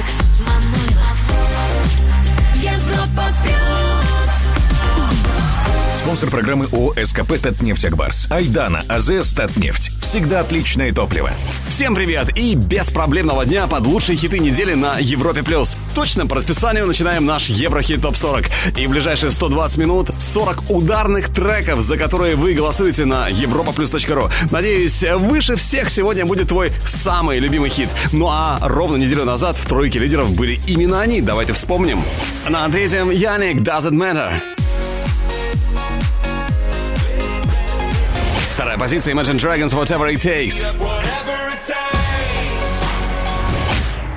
Mix. Спонсор программы ОСКП «СКП Татнефть-Акбарс». Айдана, АЗС, Татнефть. Всегда отличное топливо. Всем привет и без проблемного дня под лучшие хиты недели на Европе+. плюс. Точно по расписанию начинаем наш Еврохит ТОП 40. И в ближайшие 120 минут 40 ударных треков, за которые вы голосуете на европа europaplus.ru. Надеюсь, выше всех сегодня будет твой самый любимый хит. Ну а ровно неделю назад в тройке лидеров были именно они. Давайте вспомним. На третьем Яник «Doesn't Matter». Вторая позиция Imagine Dragons Whatever It Takes.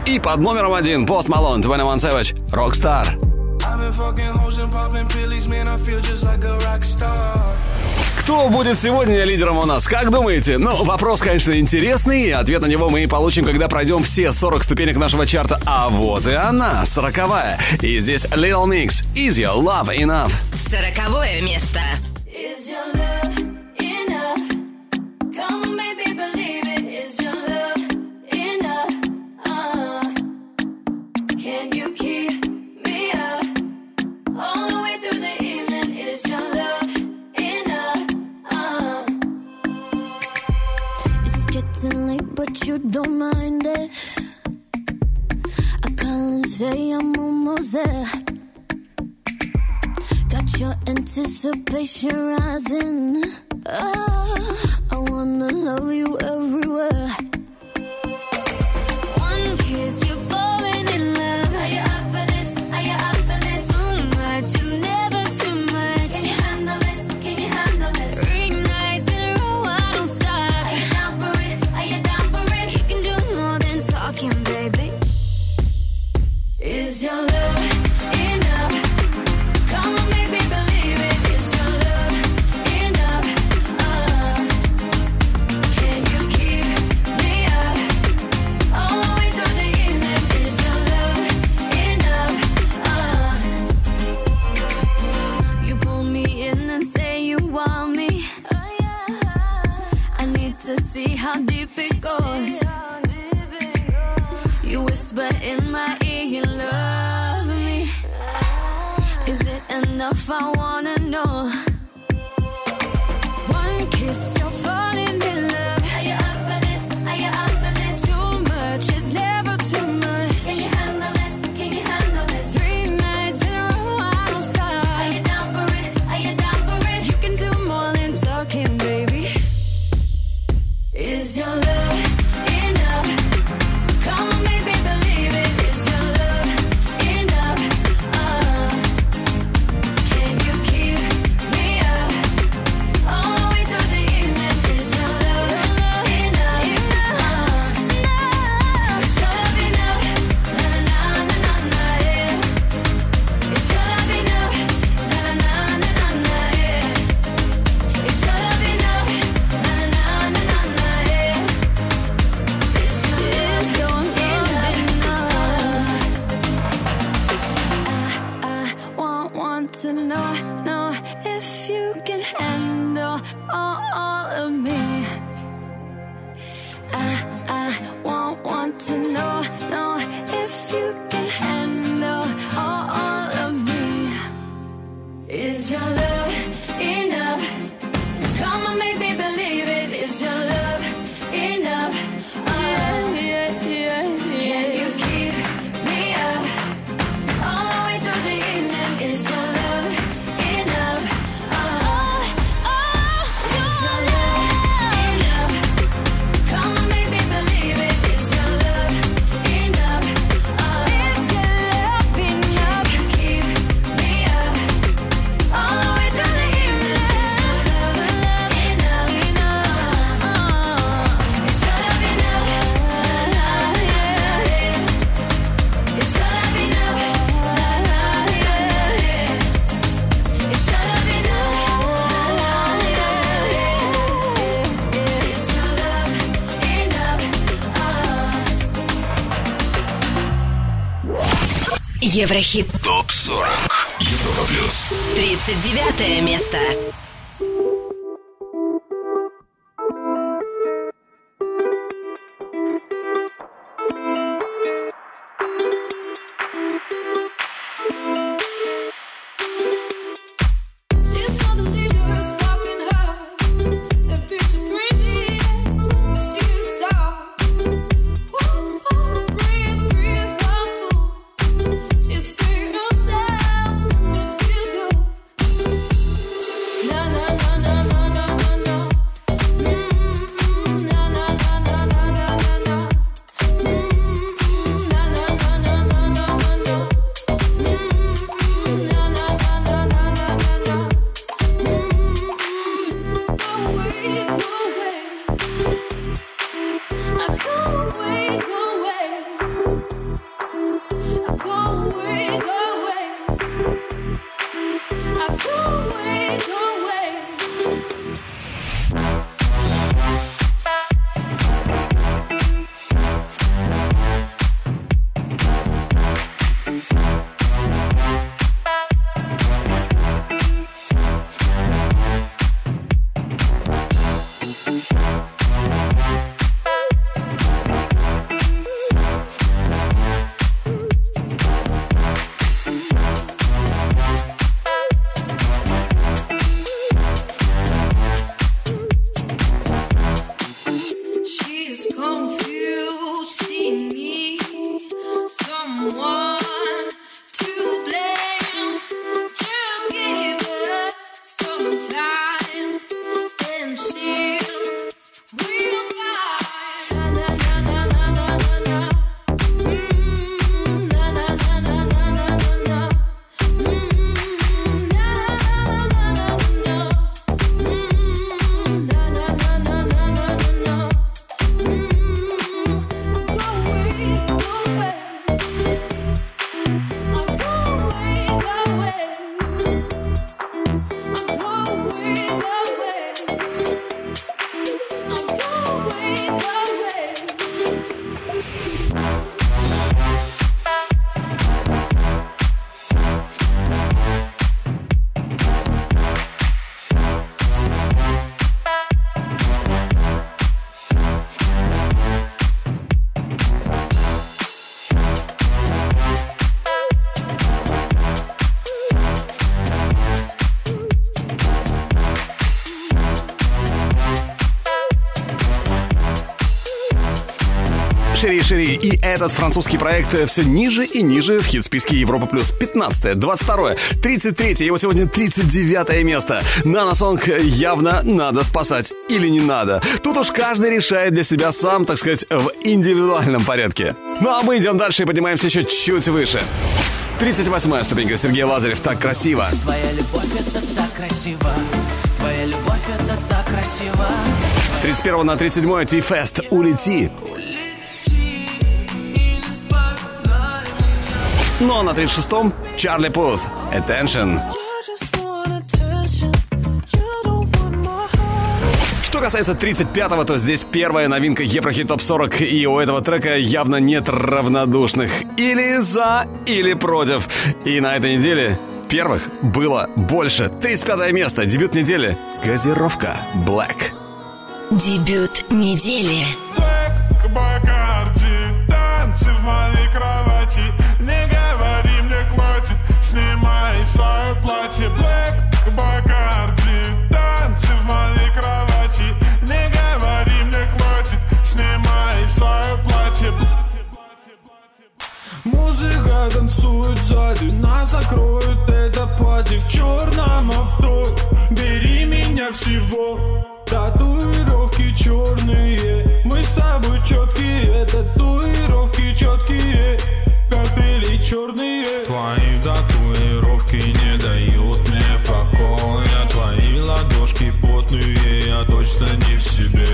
И под номером один Post Malone, 21 Savage, Rockstar. Кто будет сегодня лидером у нас, как думаете? Ну, вопрос, конечно, интересный, и ответ на него мы и получим, когда пройдем все 40 ступенек нашего чарта. А вот и она, сороковая. И здесь Lil Mix, Is Your Love Enough? Сороковое место. Is your love but you don't mind it. I can't say I'm almost there. Got your anticipation rising. Oh, I wanna love you everywhere. One kiss. whisper in my ear you love me. Is it enough? I wanna know. One kiss. Еврохит. Топ-40. Европа плюс. 39 место. Шири Шири. И этот французский проект все ниже и ниже в хит-списке Европа Плюс. 15 22 33 его сегодня 39 место. Наносонг явно надо спасать или не надо. Тут уж каждый решает для себя сам, так сказать, в индивидуальном порядке. Ну а мы идем дальше и поднимаемся еще чуть выше. 38-я ступенька Сергей Лазарев «Так красиво». Твоя любовь это так красиво. Твоя любовь это так красиво. С 31 на 37 Ти-фест «Улети». Ну а на 36-м Чарли Пут «Attention». Что касается 35-го, то здесь первая новинка Еврохит Топ 40, и у этого трека явно нет равнодушных. Или за, или против. И на этой неделе первых было больше. 35 место, дебют недели. Газировка Black. Дебют недели. Black Бакарди, танцы в моей кровати свое платье. Black Бакарди, танцы в моей кровати. Не говори мне хватит, снимай свое платье. Музыка танцует сзади, нас закроет это пати в черном авто. Бери меня всего, татуировки черные. Мы с тобой четкие, татуировки четкие Коктейли черные. Твои татуировки точно не в себе.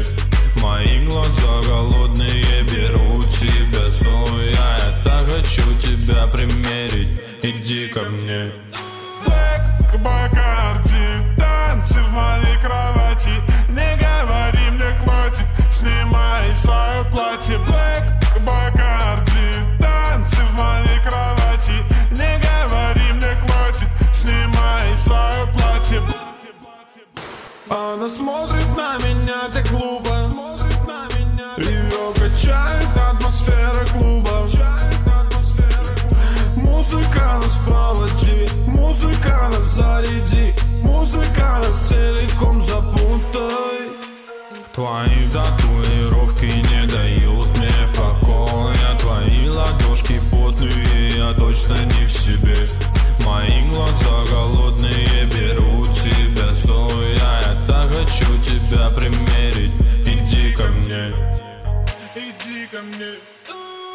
Мои глаза голодные берут тебя стоя Я так хочу тебя примерить, иди ко мне. Black Бакарди, танцы в моей кровати. Не говори мне хватит, снимай свое платье. Black Бакарди, танцы в моей она смотрит на меня так меня. Ее качает атмосфера клуба. Музыка нас проводи Музыка нас заряди Музыка нас целиком запутай. Твои татуировки не дают мне покоя. Твои ладошки потные, я точно не в себе. Мои глаза голодные берут тебя стоя хочу тебя примерить. Иди ко мне. Иди ко мне.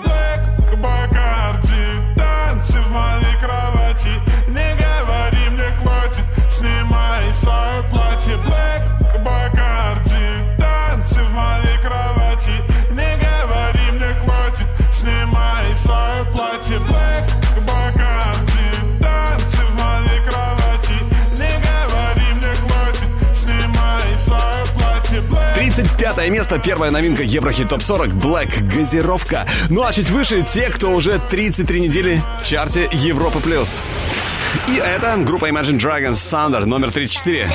Black Бакарди Танцы в моей кровати. Не говори мне хватит. Снимай свое платье. Black Бакарди Танцы в моей кровати. Не говори мне хватит. Снимай свое платье. Black Пятое место, первая новинка Еврохит Топ 40 Black Газировка. Ну а чуть выше те, кто уже 33 недели в чарте Европы плюс. И это группа Imagine Dragons Thunder номер 34.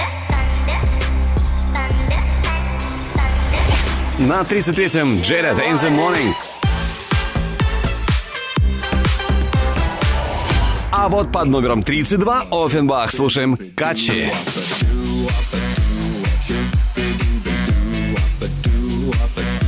На 33-м Jared In The Morning. А вот под номером 32 Оффенбах слушаем Качи. up again.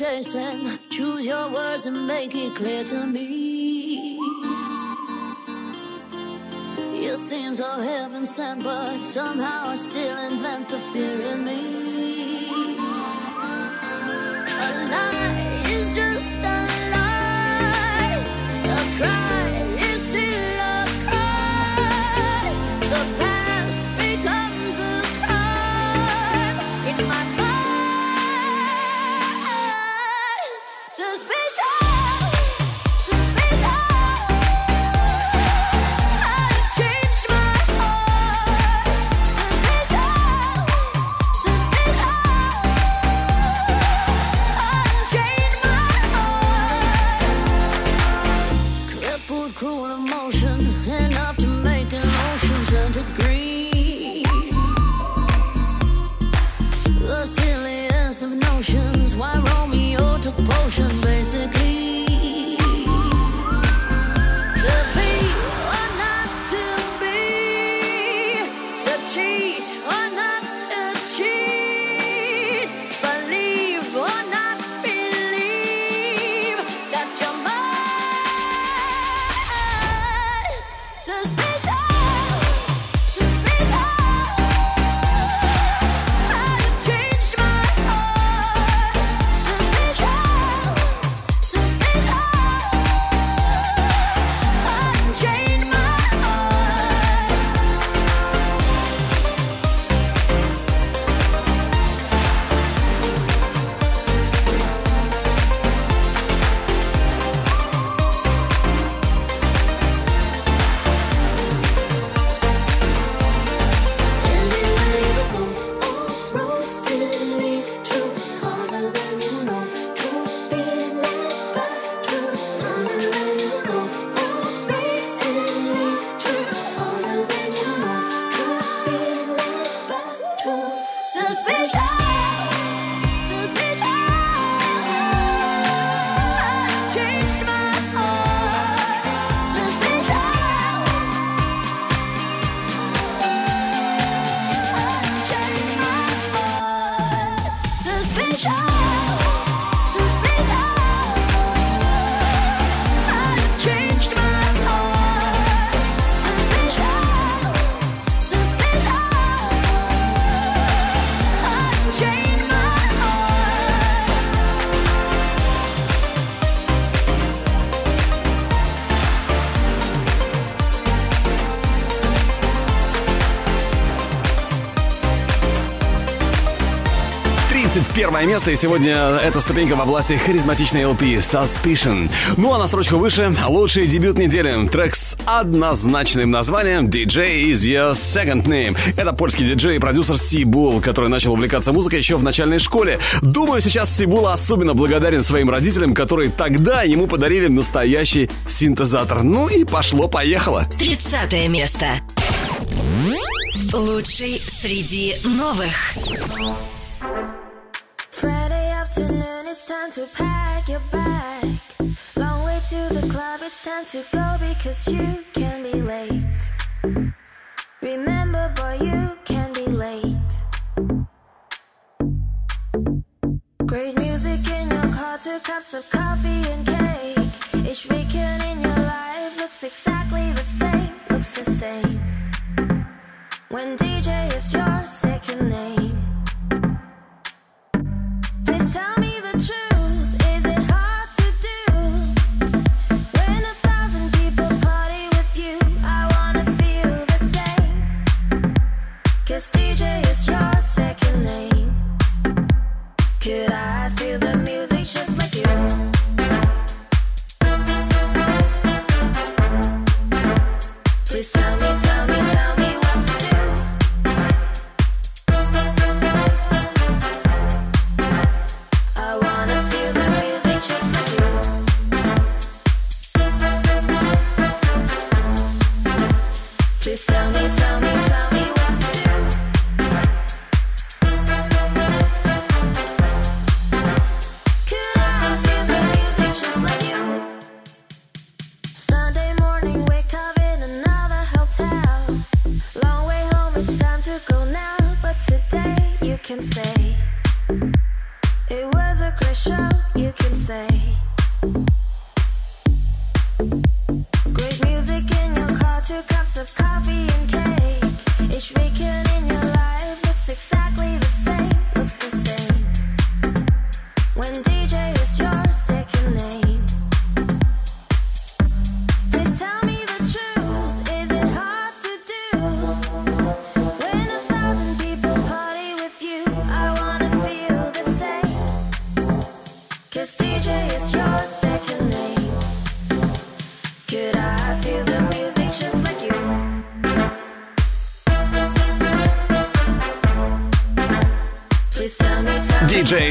Chasing. Первое место, и сегодня эта ступенька во власти харизматичной LP Suspicion. Ну а на строчку выше лучший дебют недели. Трек с однозначным названием DJ is your second name. Это польский диджей и продюсер Сибул, который начал увлекаться музыкой еще в начальной школе. Думаю, сейчас Сибул особенно благодарен своим родителям, которые тогда ему подарили настоящий синтезатор. Ну и пошло-поехало. Тридцатое место. Лучший среди новых. Time to pack your bag. Long way to the club, it's time to go because you can be late. Remember, boy, you can be late. Great music in your car, two cups of coffee and cake. Each weekend in your life looks exactly the same, looks the same. When DJ is your second name.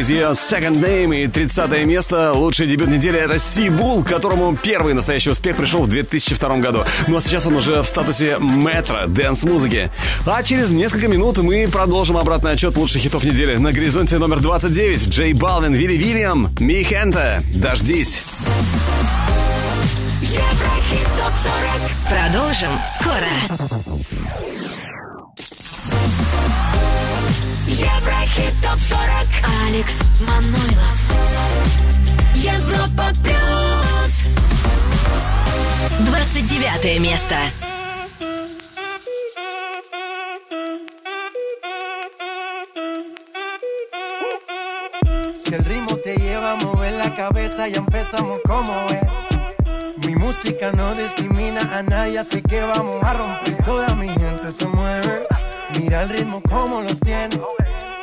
Your second name и 30 место. Лучший дебют недели это C-BooL, которому первый настоящий успех пришел в 2002 году. Ну а сейчас он уже в статусе мэтра dance-музыки. А через несколько минут мы продолжим обратный отсчет лучших хитов недели. На горизонте номер 29 J Balvin, Willy William, Mi Gente. Дождись. Еврохит ТОП-40. Продолжим скоро. ТОП-40. Алекс Манойлов. Европа Плюс. 29 место. Si el ritmo te lleva a mover la cabeza, ya empezamos como es. Mi música no discrimina a nadie, así que vamos a romper. Toda mi gente se mueve. Mira el ritmo como los tiene.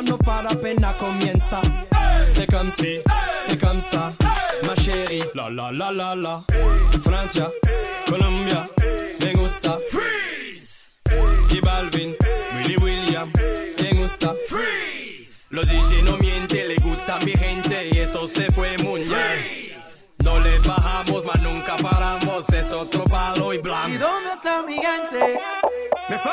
là, nos parapena comienza. C'est comme si, c'est comme ça, ma chérie. La la la la la. Francia, Colombia, me gusta. Freeze! Y Balvin, Willy William, me gusta. Freeze! Los DJ no mienten, le gusta a mi gente y eso se fue muy bien. No le bajamos, mas nunca paramos, es otro palo y blanco. ¿Y dónde está mi gente? Me fue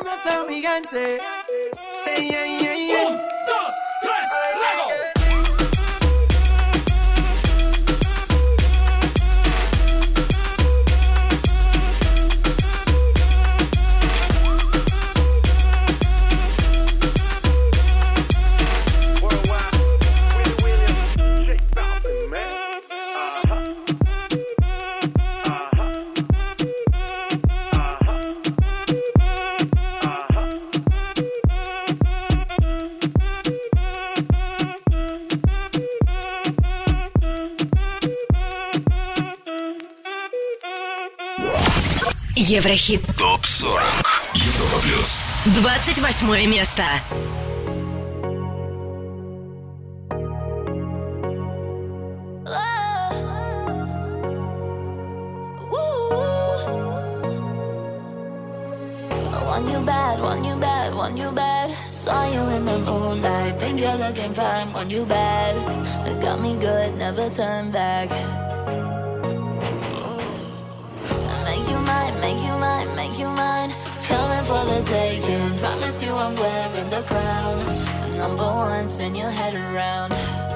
una está gigante. Еврохит. Топ-40. Европа плюс. 28 место. Want you bad, want you bad, want you bad. Saw you in the moonlight, think you're looking fine. Want you bad, got me good, never turn back. mine, make you mine. Coming for the taking. Promise you I'm wearing the crown. Number one, spin your head around.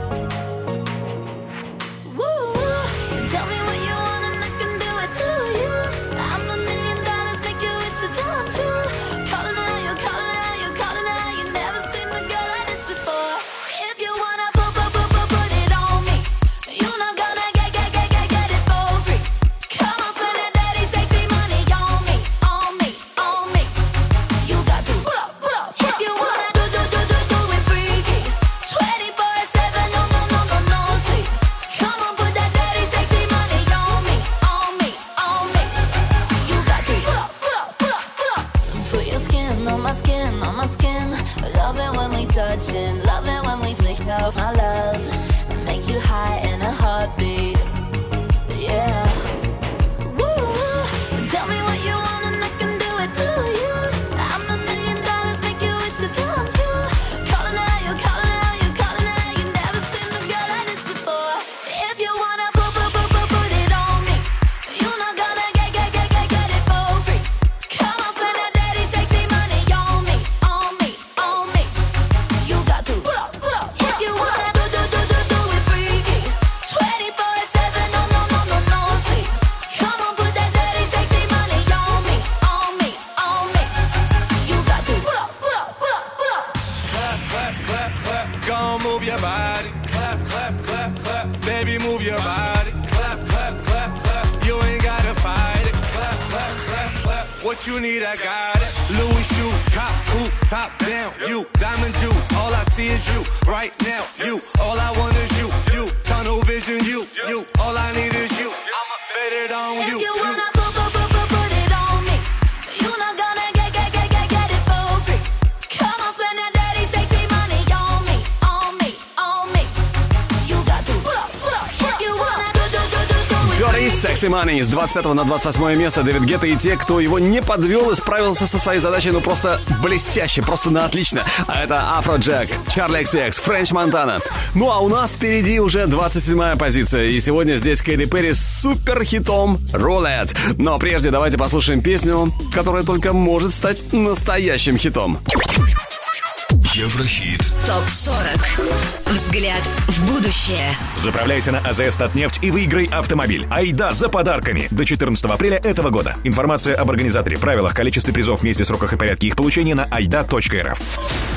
Отныне с 25 на 28 место Дэвид Гетта и те, кто его не подвел и справился со своей задачей, ну просто блестяще, просто на отлично. А это Афро Джек, Чарли XX, Френч Монтана. Ну а у нас впереди уже 27 позиция. И сегодня здесь Кэрри Перри с супер хитом «Рулет». Но прежде давайте послушаем песню, которая только может стать настоящим хитом. Еврохит. ТОП-40. Взгляд в будущее. Заправляйся на АЗС «Татнефть» и выиграй автомобиль. Айда за подарками. До 14 апреля этого года. Информация об организаторе, правилах, количестве призов, месте, сроках и порядке их получения на aida.rf.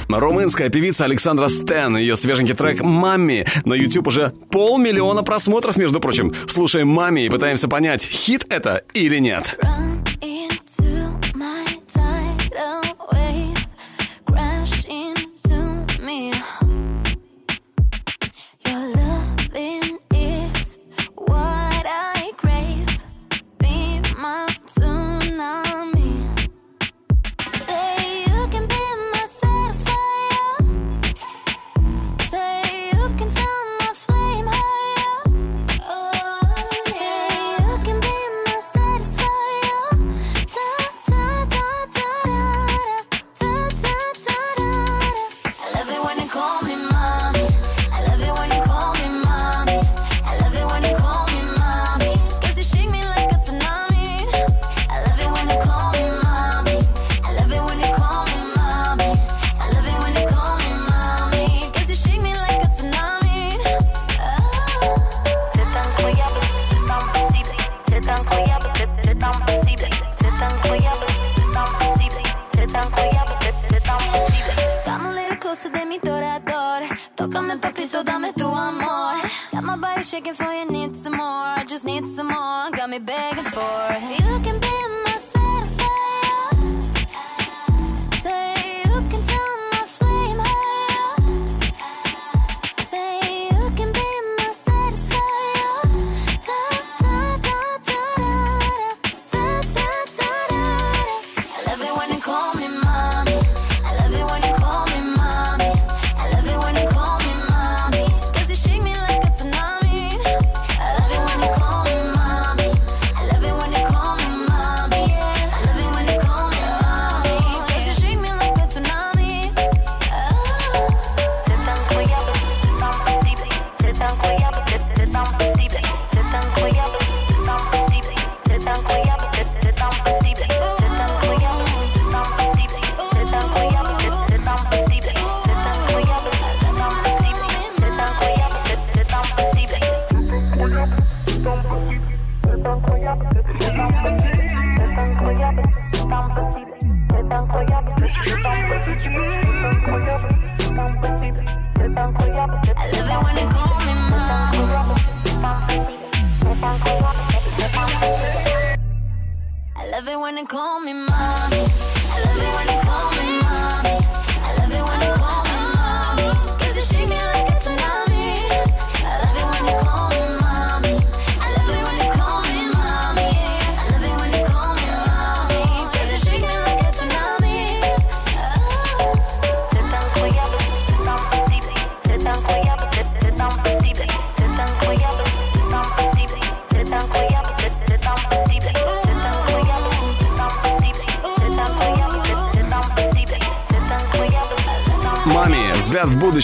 Румынская певица Александра Стен. Ее свеженький трек «Мамми» на YouTube уже полмиллиона просмотров, между прочим. Слушаем «Мамми» и пытаемся понять, хит это или нет. Run in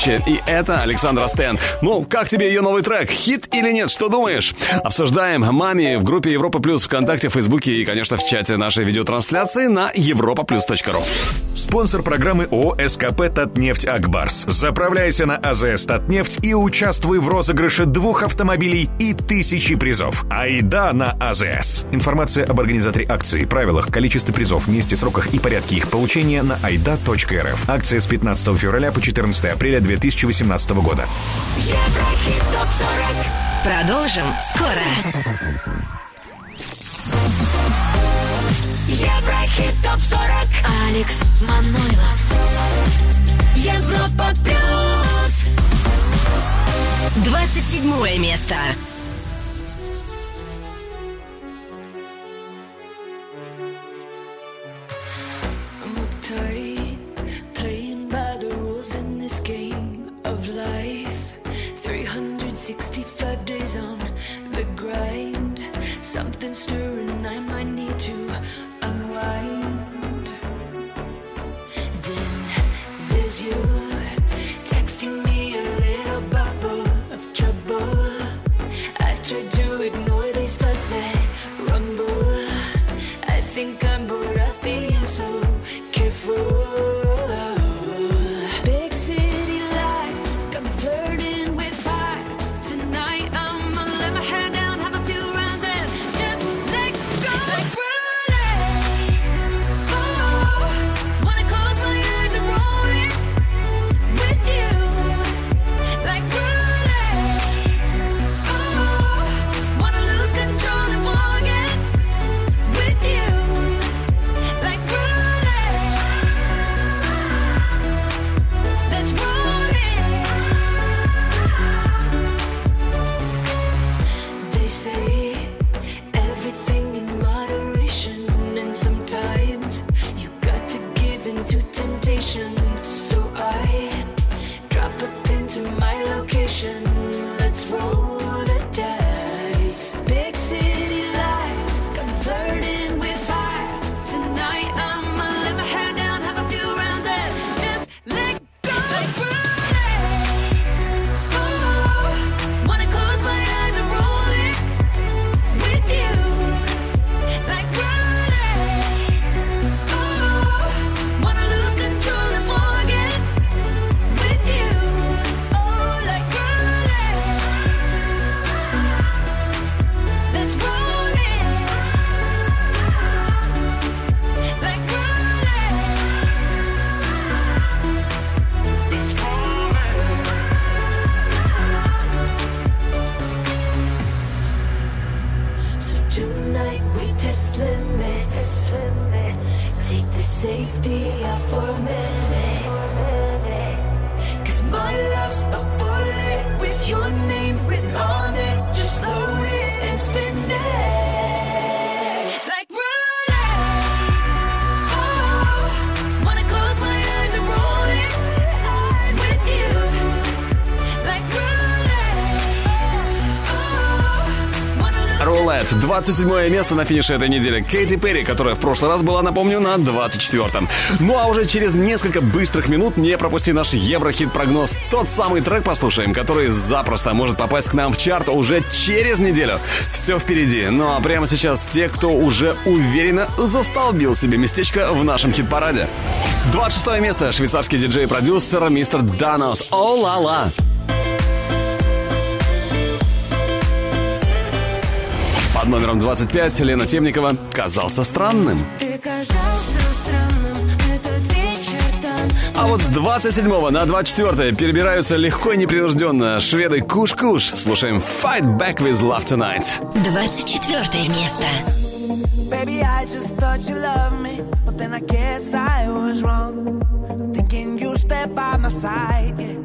следующая. И это Александра Стен. Ну, как тебе ее новый трек? Хит или нет? Что думаешь? Обсуждаем маме в группе Европа Плюс ВКонтакте, Фейсбуке и, конечно, в чате нашей видеотрансляции на Европа Плюс. точка ру Спонсор программы ООО Татнефть Акбарс». Заправляйся на АЗС «Татнефть» и участвуй в розыгрыше двух автомобилей и тысячи призов. Айда на АЗС. Информация об организаторе акции, правилах, количестве призов, месте, сроках и порядке их получения на айда.рф. Акция с 15 февраля по 14 апреля 2018 года. Продолжим скоро. Манойлов. Европа плюс. 27 место. 27 место на финише этой недели. Кэти Перри, которая в прошлый раз была, напомню, на 24-м. Ну а уже через несколько быстрых минут не пропусти наш Еврохит-прогноз. Тот самый трек послушаем, который запросто может попасть к нам в чарт уже через неделю. Все впереди. Ну а прямо сейчас те, кто уже уверенно застолбил себе местечко в нашем хит-параде. 26 место. Швейцарский диджей-продюсер мистер Данос. О-ла-ла. Под номером 25 Лена Темникова казался странным. Ты казался странным там А вот с 27 на 24 перебираются легко и непринужденно шведы Куш-Куш. Слушаем Fight Back With Love Tonight. 24 место. Baby, I just thought you loved me, but then I guess I was wrong. Thinking you stay by my side, yeah.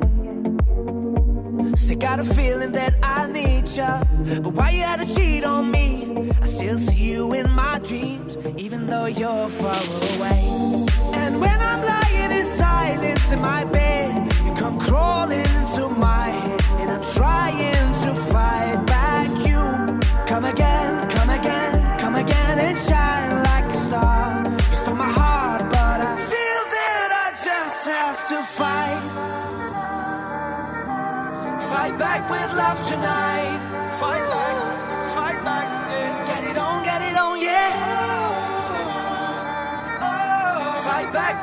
Still got a feeling that But why you had to cheat on me? I still see you in my dreams, even though you're far away. And when I'm lying in silence in my bed, you come crawling into my head, and I'm trying to fight back. You come again, come again, come again and shine like a star. You stole my heart, but I feel that I just have to fight. Fight back with love tonight.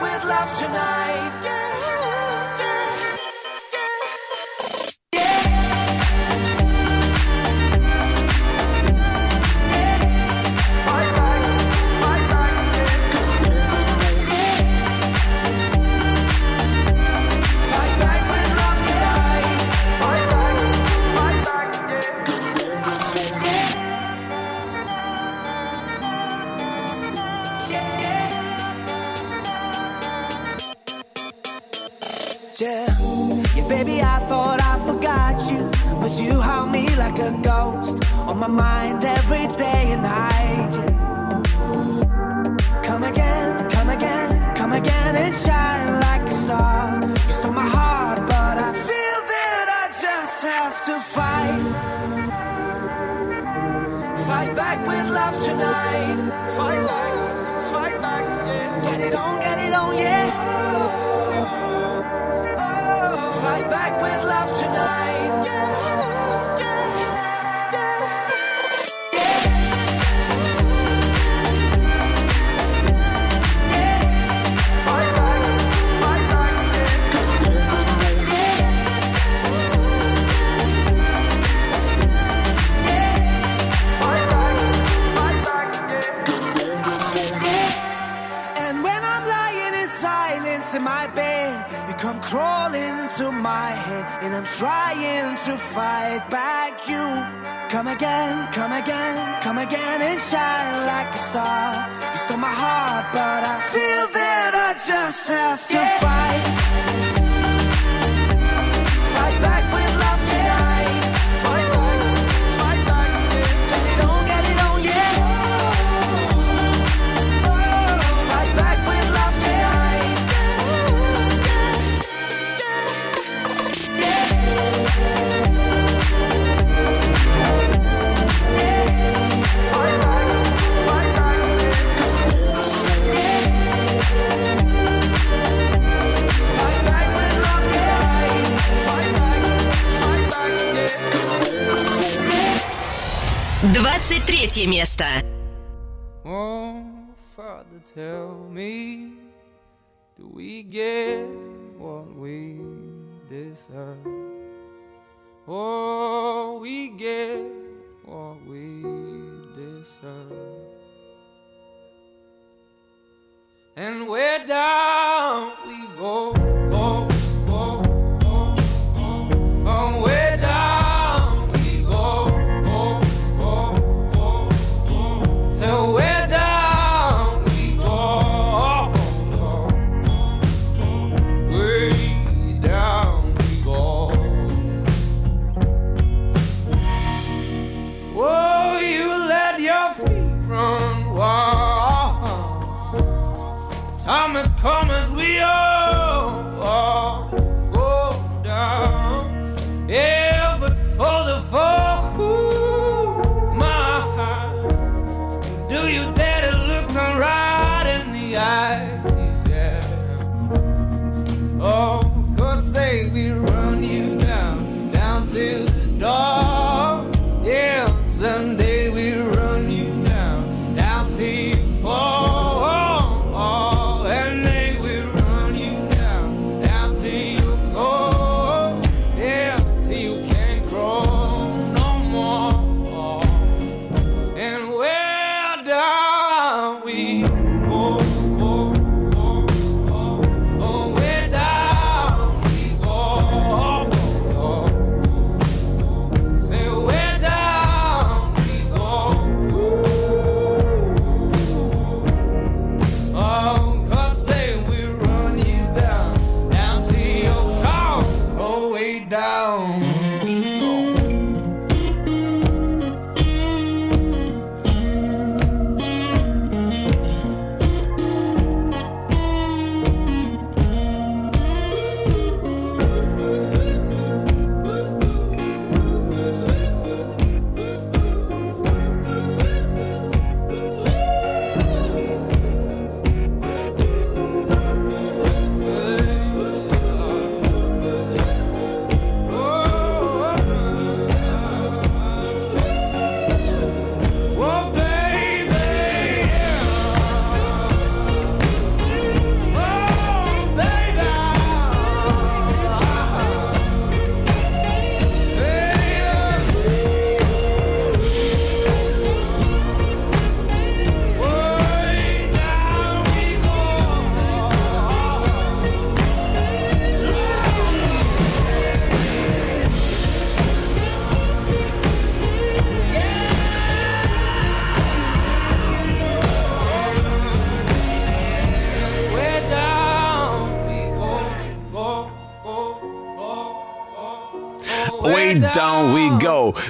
With love tonight. Yeah, a ghost on my mind every day and night. Come again, come again, come again and shine like a star. You stole my heart, but I feel that I just have to fight, fight back with love. tonight. Fight back, fight back, yeah. Get it on, crawling into my head, and I'm trying to fight back. You come again, come again, come again, and shine like a star. You stole my heart, but I feel that I just have to fight. Fight 23 место. Oh, Father, tell me, do we get what we deserve? Oh, we get what we deserve. And where down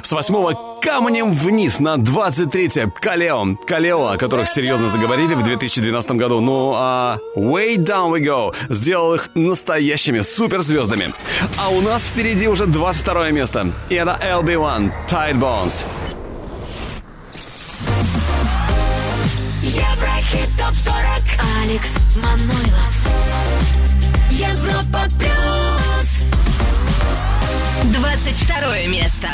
С восьмого камнем вниз на 23-е. Калео. Калео, о которых серьезно заговорили в 2012 году. Ну а Way Down We Go сделал их настоящими суперзвездами. А у нас впереди уже 22 место. И это LB1 Tide Bones. Топ 40 Алекс Манойлов Европа плюс 22 место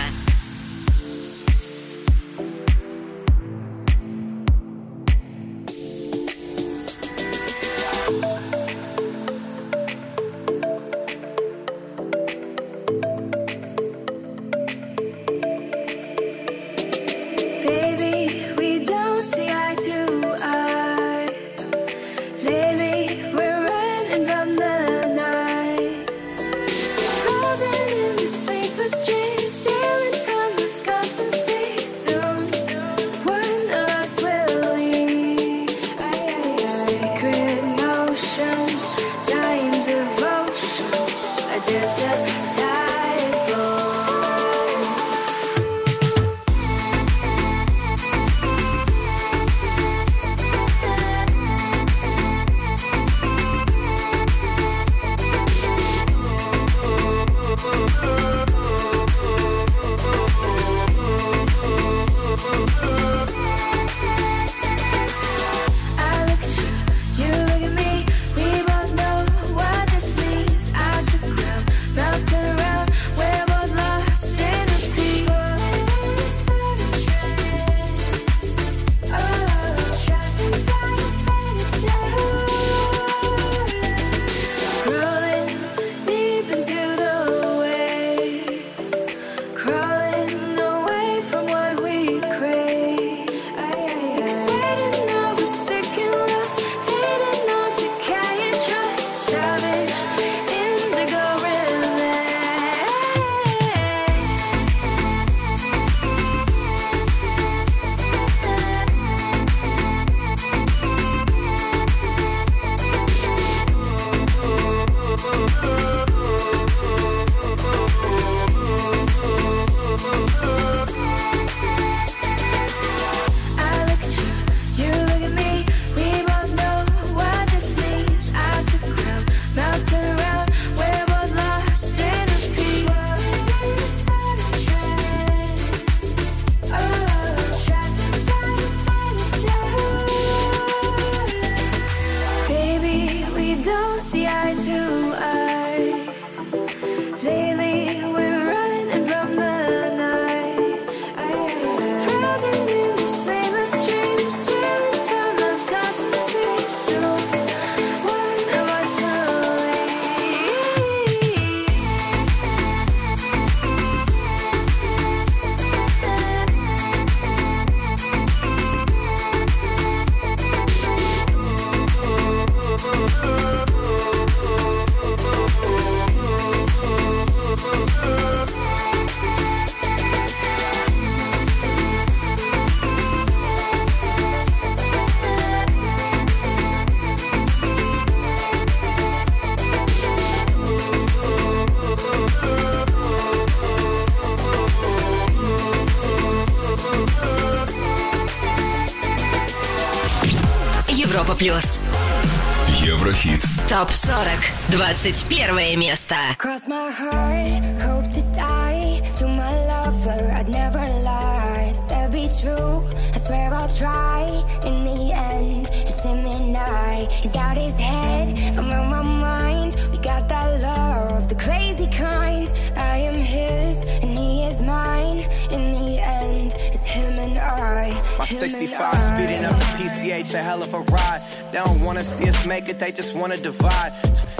Топ 40. 21 место. Cross my heart, hope to die. To my lover, I'd never lie. Said be true, I swear I'll try. In the end, it's him and I. He's out his head, I'm on my mind. We got that love, the crazy kind. I am his, and he is mine. In the end, it's him and I. My him and 65 I. speeding up the PCH, a hell of a ride. They don't wanna see us make it, they just wanna divide.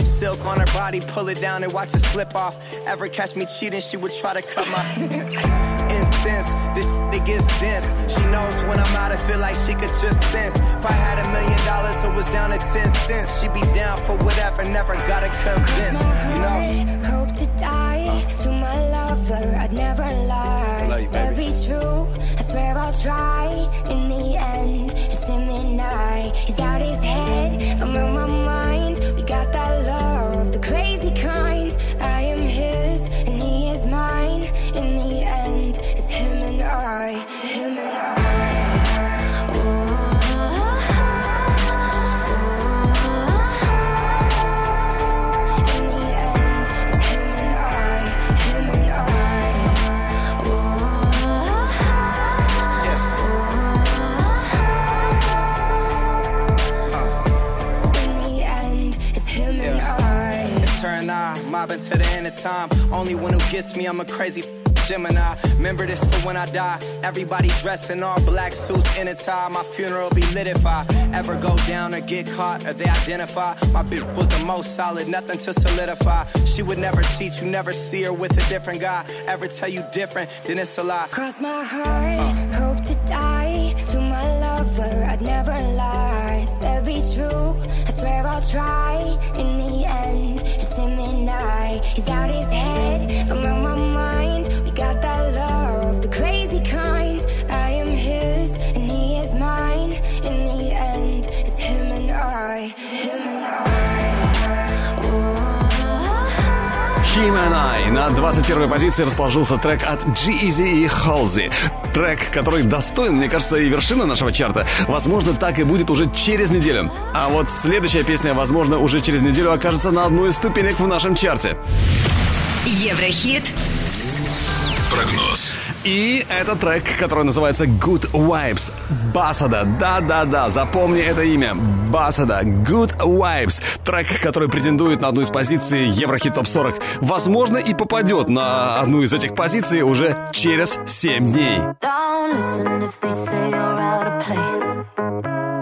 Silk on her body, pull it down and watch it slip off. Ever catch me cheating, she would try to cut my incense. This it gets dense. She knows when I'm out, I feel like she could just sense. If I had a million dollars, it was down to 10 cents. She'd be down for whatever, never gotta convince. You know? Hope to die to my lover. I'd never lie. Love you, baby. be true. I swear I'll try. In the end, He's out his head. Time. Only one who gets me, I'm a crazy Gemini. Remember this for when I die. Everybody dressed in all black suits in a tie. My funeral be lit if I ever go down or get caught or they identify. My bitch was the most solid, nothing to solidify. She would never cheat, you never see her with a different guy. Ever tell you different, then it's a lie. Cross my heart, hope to die. To my lover, I'd never lie. Said be true, I swear I'll try. In the end, He's out his head, I'm my I. Him and I. На 21 позиции расположился трек от G-Eazy и Halsey. Трек, который достоин, мне кажется, и вершины нашего чарта. Возможно, так и будет уже через неделю. А вот следующая песня, возможно, уже через неделю окажется на одной из ступенек в нашем чарте. Еврохит. Прогноз. И это трек, который называется Good Vibes. Басада. Да-да-да, запомни это имя. Басада. Good Vibes. Трек, который претендует на одну из позиций Еврохит Топ 40. Возможно, и попадет на одну из этих позиций уже через 7 дней. Don't.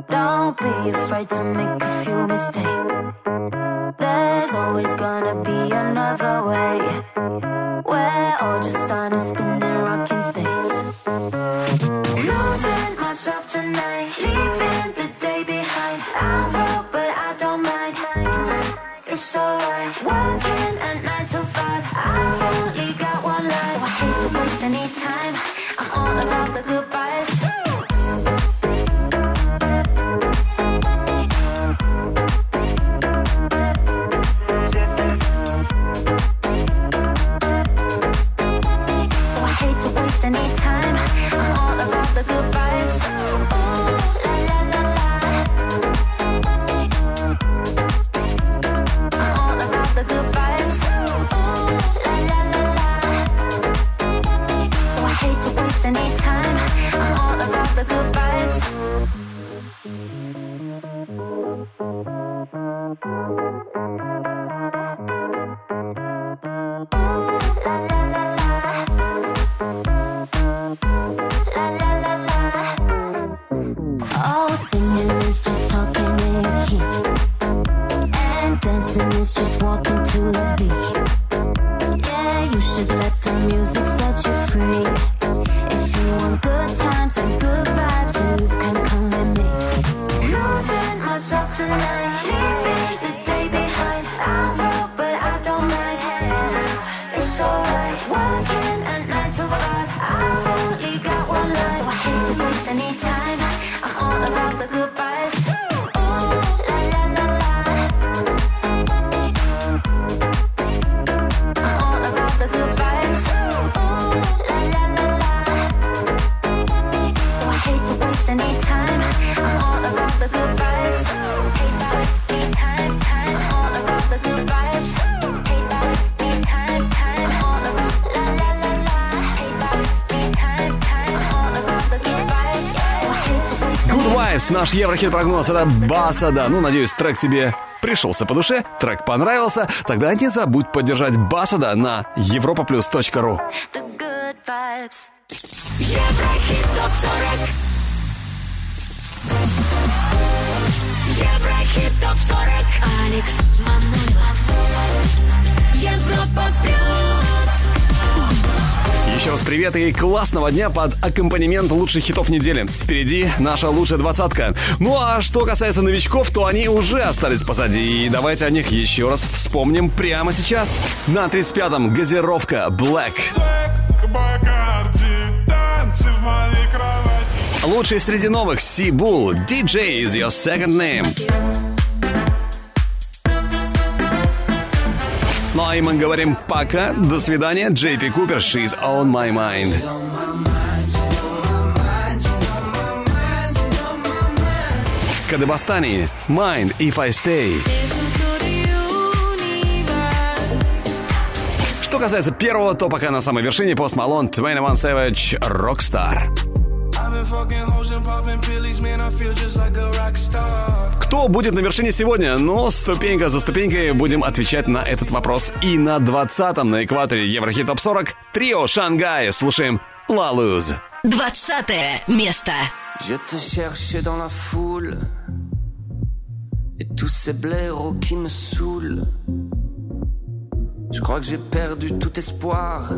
Don't be afraid to make a few mistakes. There's always gonna be another way. We're all just on a spinning rock in space. Losing myself tonight, leaving the Наш Еврохит-прогноз. Это Басада. Ну, надеюсь, трек тебе пришелся по душе, трек понравился. Тогда не забудь поддержать Басада на europaplus.ru. привет и классного дня под аккомпанемент лучших хитов недели. Впереди наша лучшая двадцатка. Ну а что касается новичков, то они уже остались позади. И давайте о них еще раз вспомним прямо сейчас. На 35-м газировка Black. Лучший среди новых Си-Bull. DJ is your second name. Ну а и мы говорим пока, до свидания, JP Cooper, she's on my mind. Кадебастани, Mind If I Stay. Что касается первого, то пока на самой вершине Post Malone, 21 Savage, Rockstar. Кто будет на вершине сегодня? Ну, ступенька за ступенькой будем отвечать на этот вопрос. И на 20-м на экваторе Еврохит Топ 40 трио Шангай. Слушаем La Luz. Двадцатое место. Je te cherchais dans la foule Et tous ces blaireaux qui me saoulent Je crois que j'ai perdu tout espoir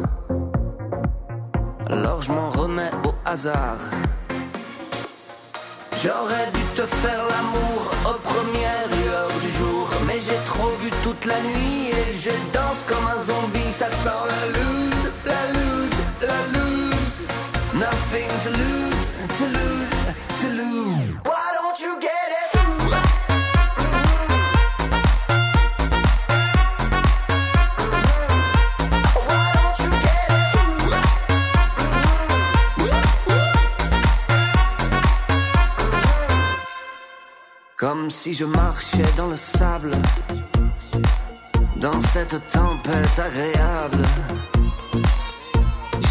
Alors je m'en remets au hasard J'aurais dû te faire l'amour aux premières lueurs du jour Mais j'ai trop bu toute la nuit et je danse comme un zombie Ça sent la loose, la loose, la loose. Nothing to lose, to lose, to lose. Why don't you get Comme si je marchais dans le sable, dans cette tempête agréable.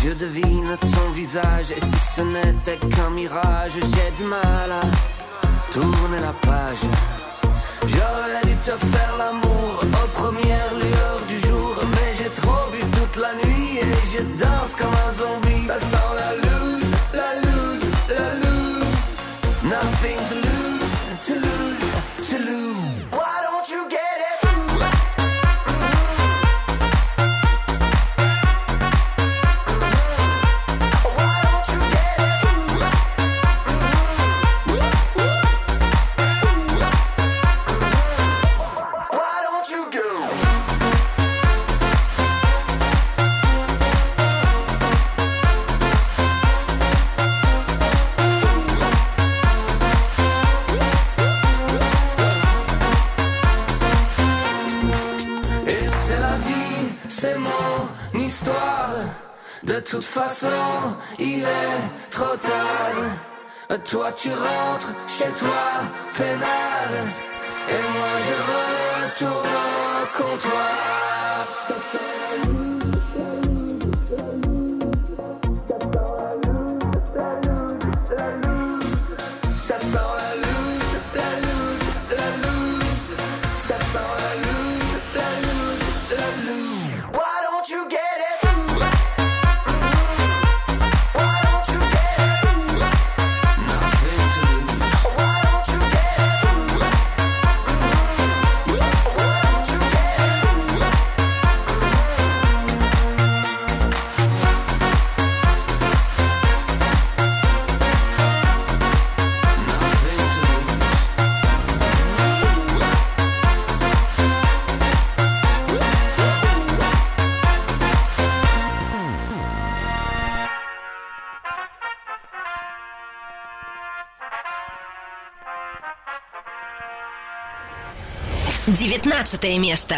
Je devine ton visage et si ce n'était qu'un mirage, j'ai du mal à tourner la page. J'aurais dû te faire l'amour aux premières lueurs du jour, mais j'ai trop bu toute la nuit et je danse comme un zombie. De toute façon, il est trop tard. Toi, tu rentres chez toi, peinard. Et moi, je retourne au comptoir. 19 место.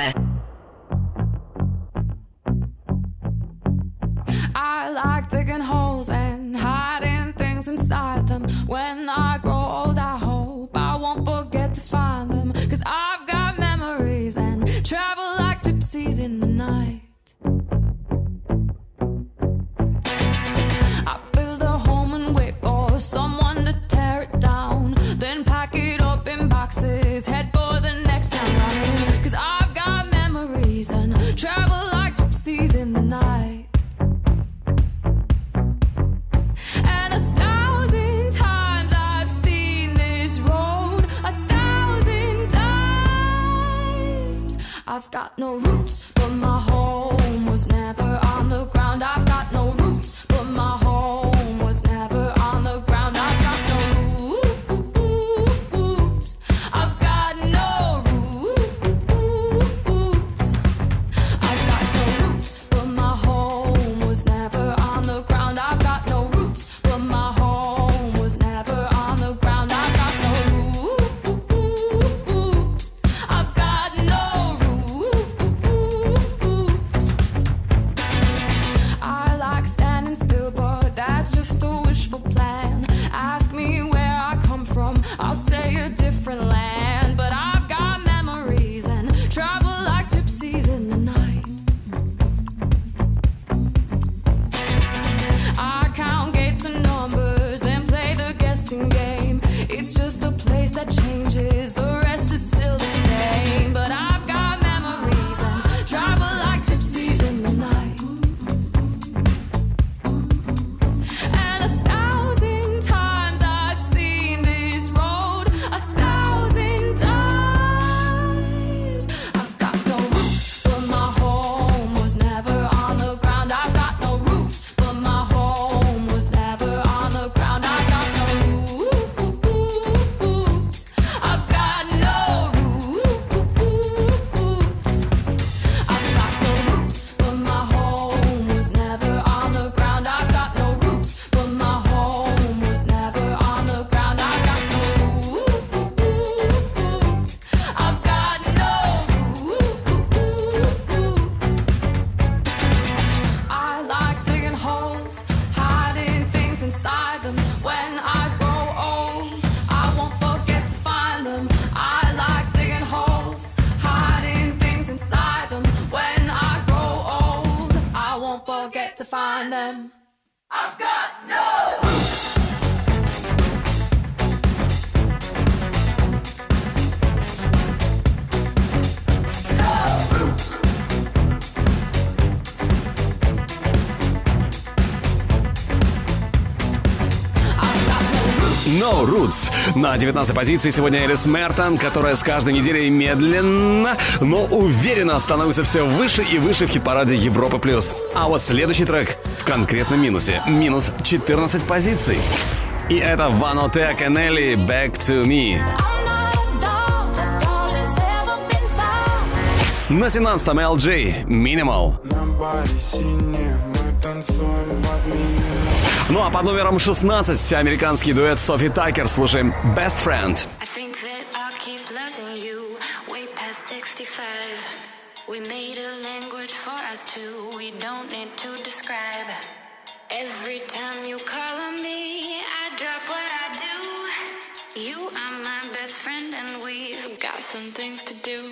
Roots. На 19 позиции сегодня Элис Мертон, которая с каждой неделей медленно, но уверенно становится все выше и выше в хит-параде Европы+. плюс. А вот следующий трек в конкретном минусе. Минус 14 позиций. И это Ваноте Кеннелли «Back to Me». На 17-м LJ «Minimal». Ну а под номером 16 американский дуэт Софи Такер слушаем «Best Friend». I think that I'll keep loving you way past 65. We made a language for us two, we don't need to describe. Every time you call on me, I drop what I do. You are my best friend, and we've got some things to do.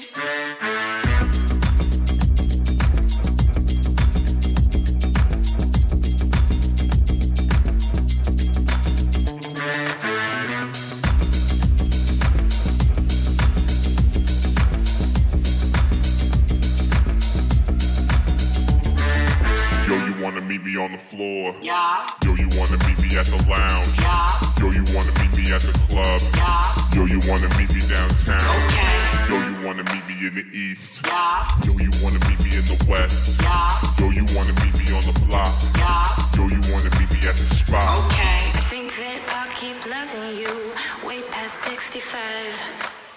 On the floor? Yeah. Yo, you wanna meet me at the lounge? Yeah. Yo, you wanna meet me at the club? Yeah. Yo, you wanna meet me downtown? Okay. Yo, you wanna meet me in the east? Yeah. Yo, you wanna meet me in the west? Yeah. Yo, you wanna meet me on the block? Yeah. Yo, you wanna meet me at the spot? Okay. I think that I'll keep loving you way past 65.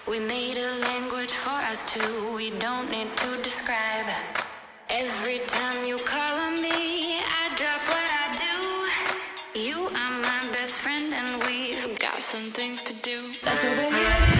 We made a language for us two, we don't need to describe. Every time you call on me, I drop what I do. You are my best friend, and we've got some things to do. That's the way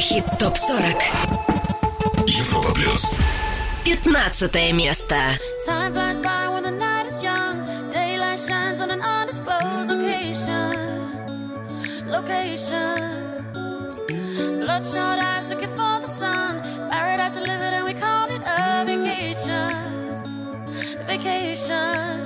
Еврохит ТОП-40. Европа плюс. 15 место. Time flies by when the night is young. Daylight shines on an undisclosed location. Location. Bloodshot eyes looking for the sun. Paradise delivered and we call it a vacation. Vacation.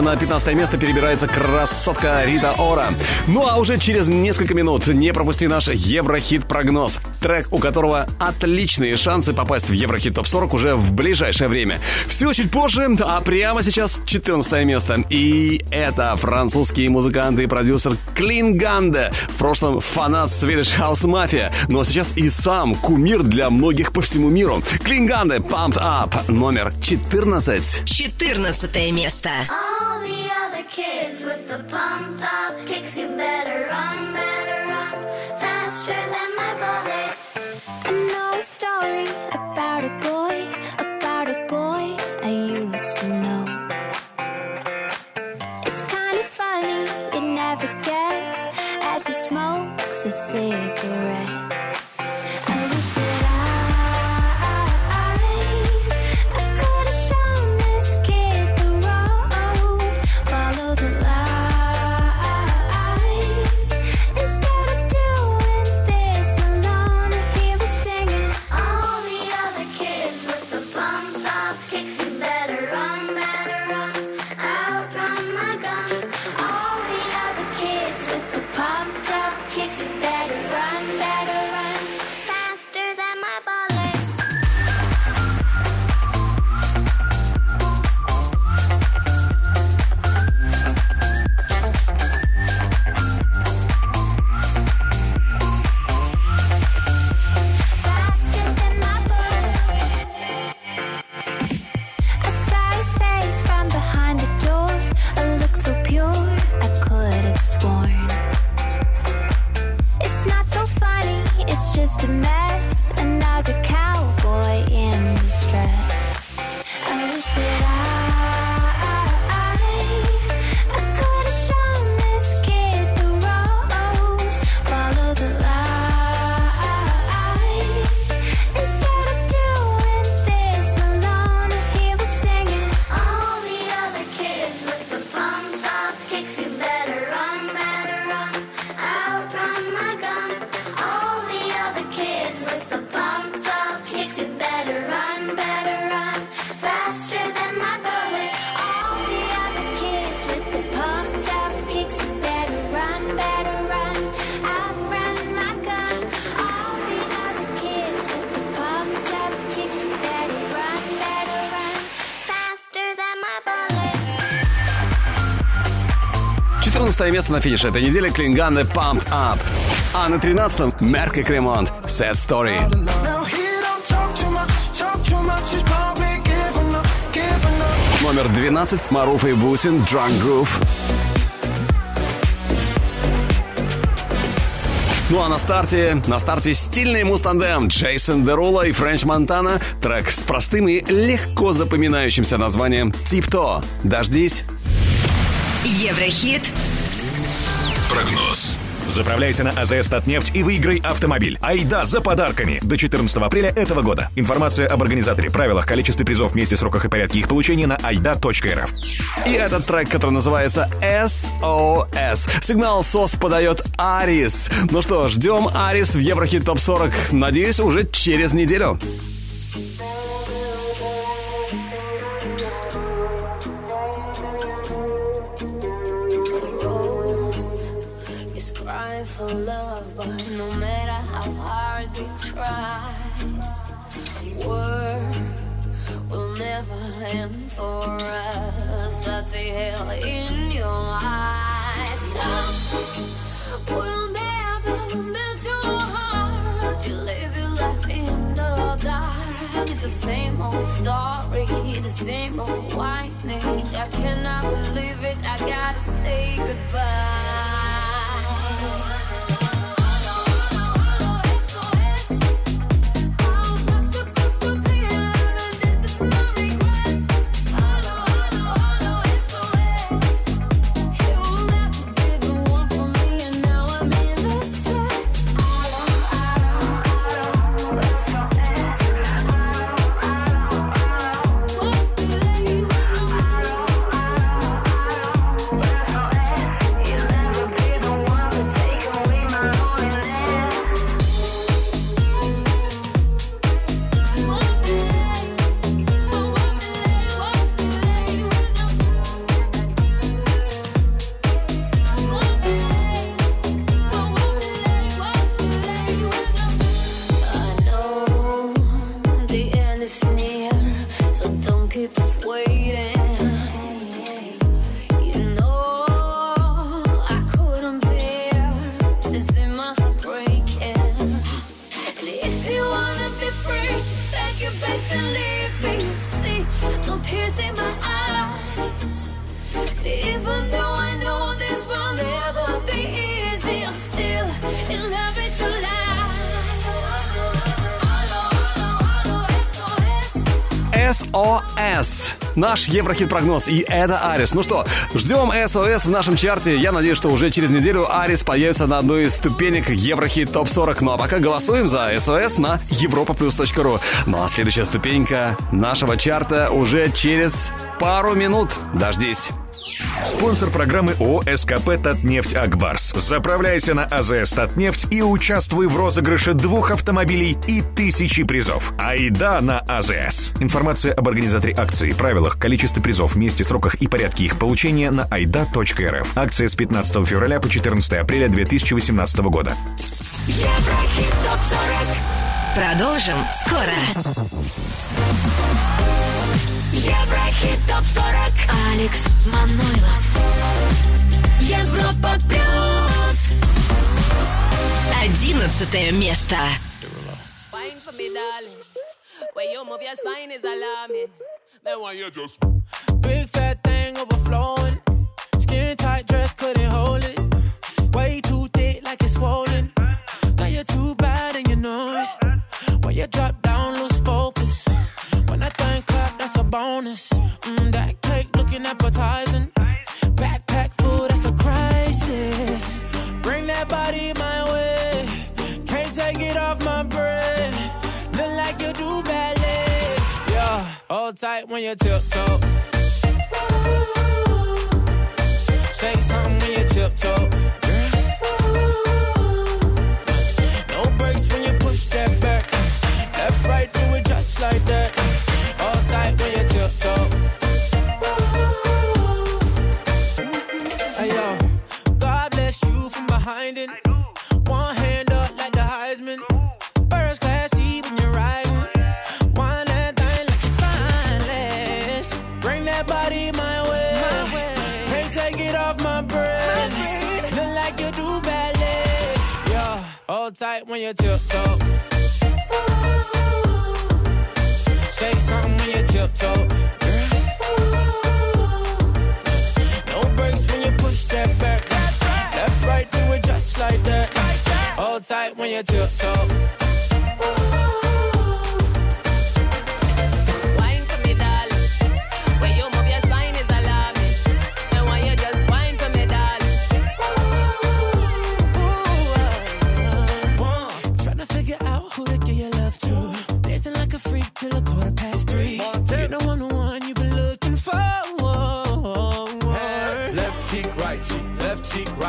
19 на 15 место перебирается красотка Рита Ора. Ну а уже через несколько минут не пропусти наш Еврохит-прогноз. Трек, у которого отличные шансы попасть в Еврохит ТОП-40 уже в ближайшее время. Все чуть позже, а прямо сейчас 14 место. И это французский музыкант и продюсер Клин Ганде. В прошлом фанат Swedish House Mafia, но сейчас и сам кумир для многих по всему миру. Клин Ганде Pumped Up номер 14. 14 место. bum just a mess. Another cowboy in distress. Место на финише этой недели Клинганде Pumped Up. А на 13-м Мерк и Кремонт Sad Story. Номер 12 Маруф и Бусин Drunk Groove. Ну а на старте, на старте стильный мустандем Джейсон Дерула и Френч Монтана. Трек с простым и легко запоминающимся названием «Типто». Дождись. Еврохит. Заправляйся на АЗС «Татнефть» и выиграй автомобиль. Айда за подарками до 14 апреля этого года. Информация об организаторе, правилах, количестве призов, месте, сроках и порядке их получения на айда.рф. И этот трек, который называется SOS. Сигнал СОС подает Арис. Ну что, ждем Арис в Еврохит ТОП 40. Надеюсь, уже через неделю. For us. I see hell in your eyes. Love will never melt your heart. You live your life in the dark. It's the same old story, the same old whining. I cannot believe it. I gotta say goodbye. Наш Еврохит-прогноз. И это Арис. Ну что, ждем SOS в нашем чарте. Я надеюсь, что уже через неделю Арис появится на одной из ступенек Еврохит ТОП-40. Ну а пока голосуем за SOS на europaplus.ru. Ну а следующая ступенька нашего чарта уже через пару минут. Дождись. Спонсор программы ООО «Татнефть Акбарс». Заправляйся на АЗС «Татнефть» и участвуй в розыгрыше двух автомобилей и тысячи призов. Айда на АЗС. Информация об организаторе акции, правилах, количестве призов, месте, сроках и порядке их получения на айда.рф. Акция с 15 февраля по 14 апреля 2018 года. Еврохит ТОП-40. Продолжим скоро. Еврохит ТОП-40. Алекс Манойлов. Европа плюс. Одиннадцатое место. Wine for me, darling. When you move your spine is alarming. Me want you just Big fat thing overflowing. Skin tight dress couldn't hold it. Way too thick like it's swollen. Got you too bad and you know it. When you drop down, bonus. Mm, that cake looking appetizing. Backpack full, that's a crisis. Bring that body my way. Can't take it off my brain. Look like you do ballet. Yeah, hold tight when you tiptoe. Say something when you tiptoe. No breaks when you push that back. Left, right, do it just like that. Tight when you tiptoe. Say something when you tiptoe. No breaks when you push that back. Left, right, do it just like that. Hold tight when you tiptoe.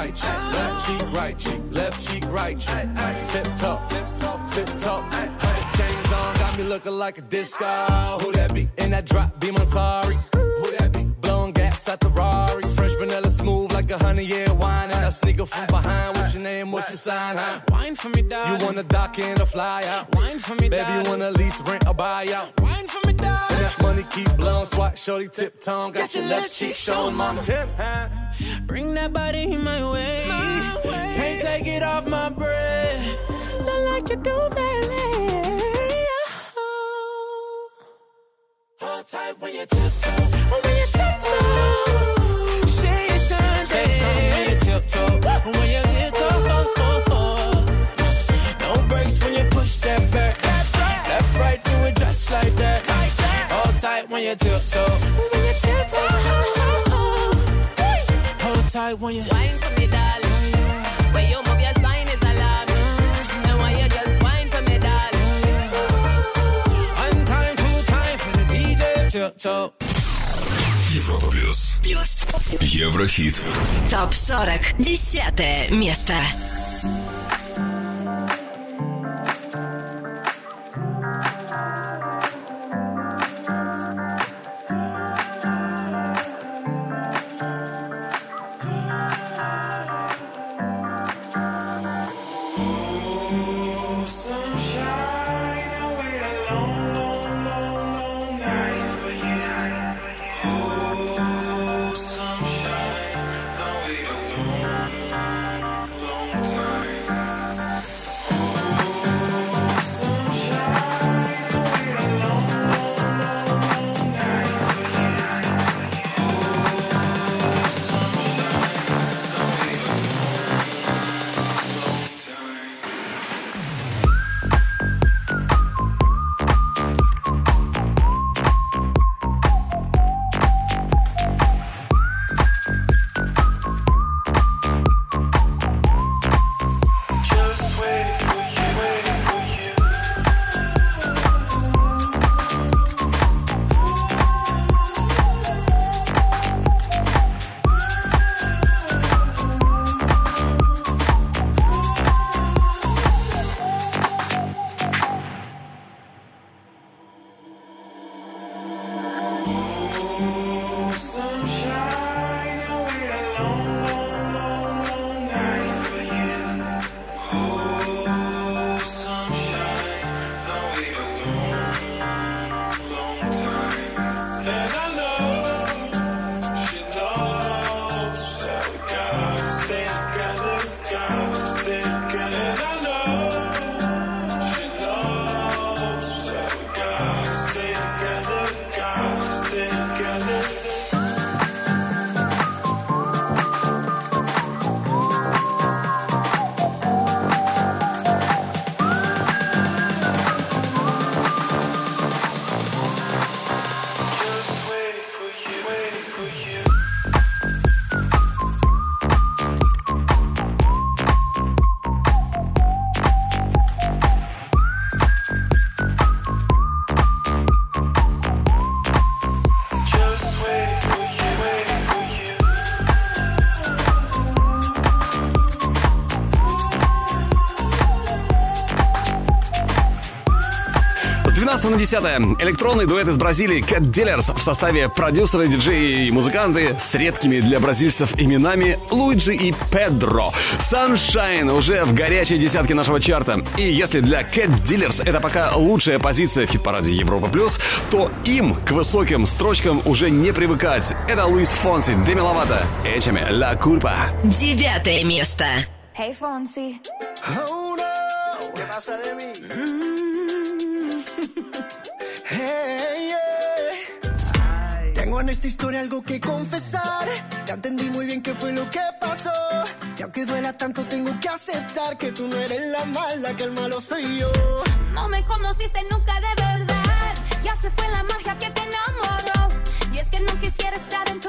Right cheek, left cheek, right cheek, left cheek, right cheek. Tip top, tip top, tip top. Chains on, got me looking like a disco. Who that be? In that drop, be my sorry. Who that be? Blowing gas at the Rari. Fresh vanilla smooth like a honey year wine. And I sneak up from behind. What's your name? What's your sign? Huh? Wine for me, darling. You wanna dock in or fly out? Wine for me, Baby, you wanna lease, rent, or buy out? Wine for me. And that money keep blowing, swat, shorty, tip tongue. Got your left cheek showing, mama. Tip, huh? Bring that body in my way. Can't take it off my breath. Look like you do ballet. Oh. Hold tight when you tiptoe. When you when you tiptoe. When you tiptoe. Hold tight when you. Wine for me, darling. When you move your spine is alarming. Oh, and when you just wine for me, darling. One time, two time for the DJ tiptoe. Европа плюс. Плюс. Еврохит. ТОП-40. Десятое место. на 10. Электронный дуэт из Бразилии Cat Dealers в составе продюсеры, диджеи и музыканты с редкими для бразильцев именами Луиджи и Педро. Sunshine уже в горячей десятке нашего чарта. И если для Cat Dealers это пока лучшая позиция в хит-параде Европа Плюс, то им к высоким строчкам уже не привыкать. Это Луис Фонси, Деми Ловато, Эчами, Ла Курпа. Девятое место. Hey, Fonsi. Oh, no. ¿Qué pasa de mí? Mm -hmm. esta historia algo que confesar. Ya entendí muy bien qué fue lo que pasó. Y aunque duela tanto, tengo que aceptar que tú no eres la mala, que el malo soy yo. No me conociste nunca de verdad. Ya se fue la magia que te enamoró. Y es que no quisiera estar en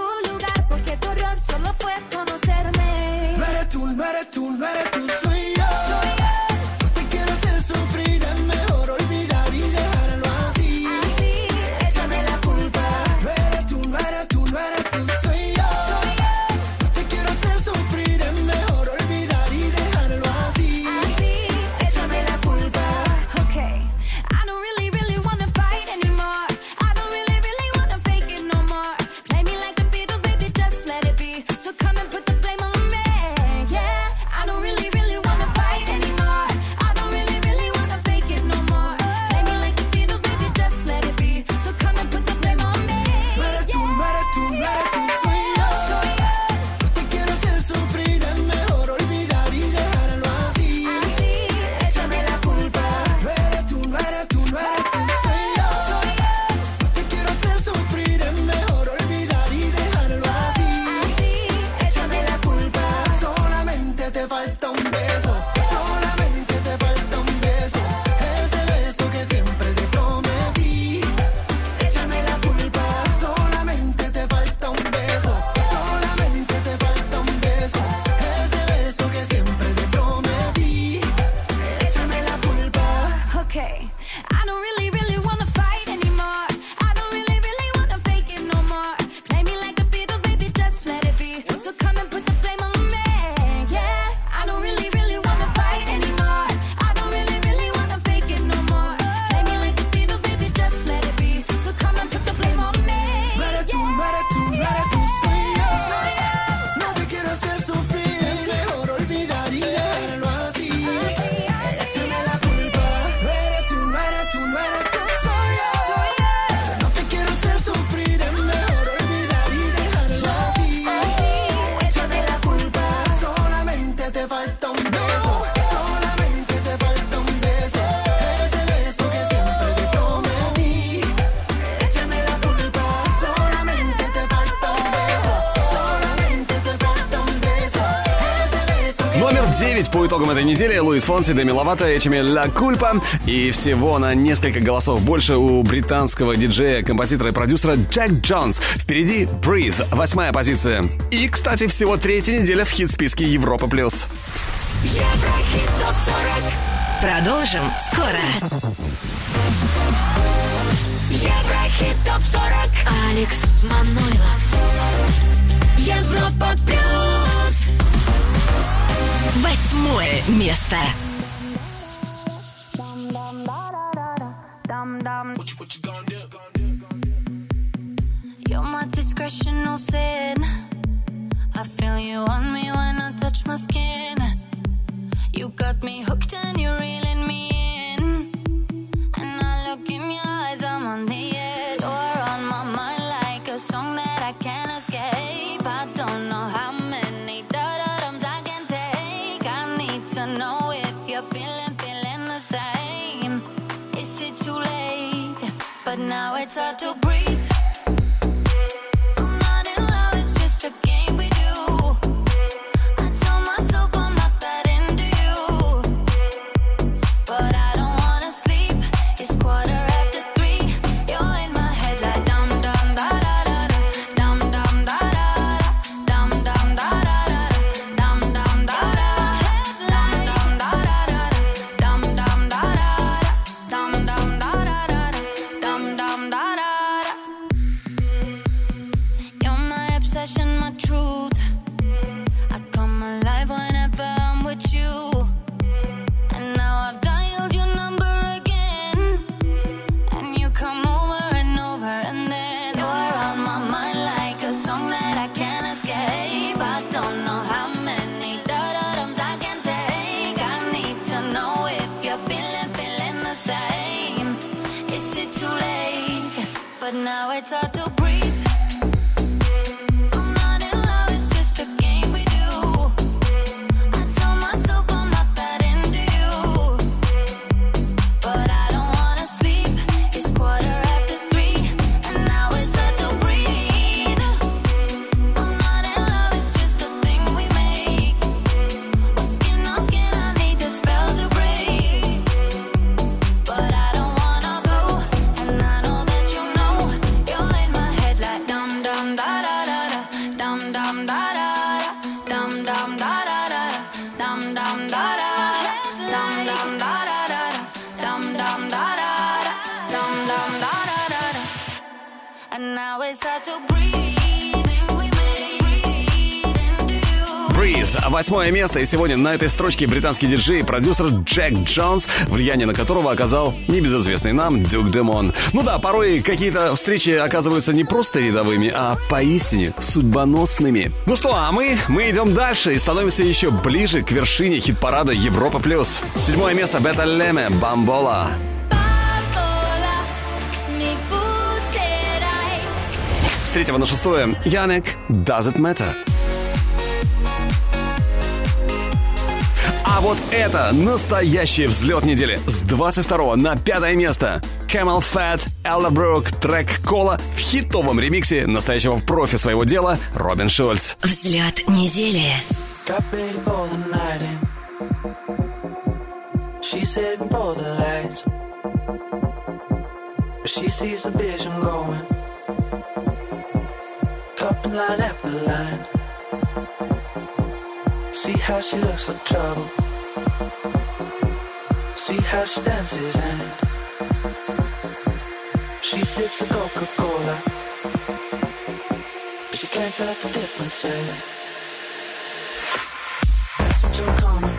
Луис Фонси, Деми Ловато, этими Ла Кульпа. И всего на несколько голосов больше у британского диджея, композитора и продюсера Джек Джонс. Впереди Breathe, восьмая позиция. И, кстати, всего третья неделя в хит-списке Европа+. плюс. Продолжим скоро. Еврохит топ 40. Алекс Манойлов. Европа Восьмое место. But now it's hard to Восьмое место. И сегодня на этой строчке британский диджей и продюсер Джек Джонс, влияние на которого оказал небезызвестный нам Дюк Демон. Ну да, порой какие-то встречи оказываются не просто рядовыми, а поистине судьбоносными. Ну что, а мы, мы идем дальше и становимся еще ближе к вершине хит-парада Европа+. плюс. Седьмое место Бета Леме, Бамбола. С третьего на шестое Янек Does It Matter. А вот это настоящий взлет недели. С 22 на пятое место. Camel Fat, Ella Брук, трек Кола в хитовом ремиксе настоящего профи своего дела Робин Шульц. Взлет недели. She's heading for the lights. But she sees the vision going. Couple line after line. See how she looks like trouble. See how she dances and she sips the Coca Cola. But she can't tell the difference yet. That's what you're coming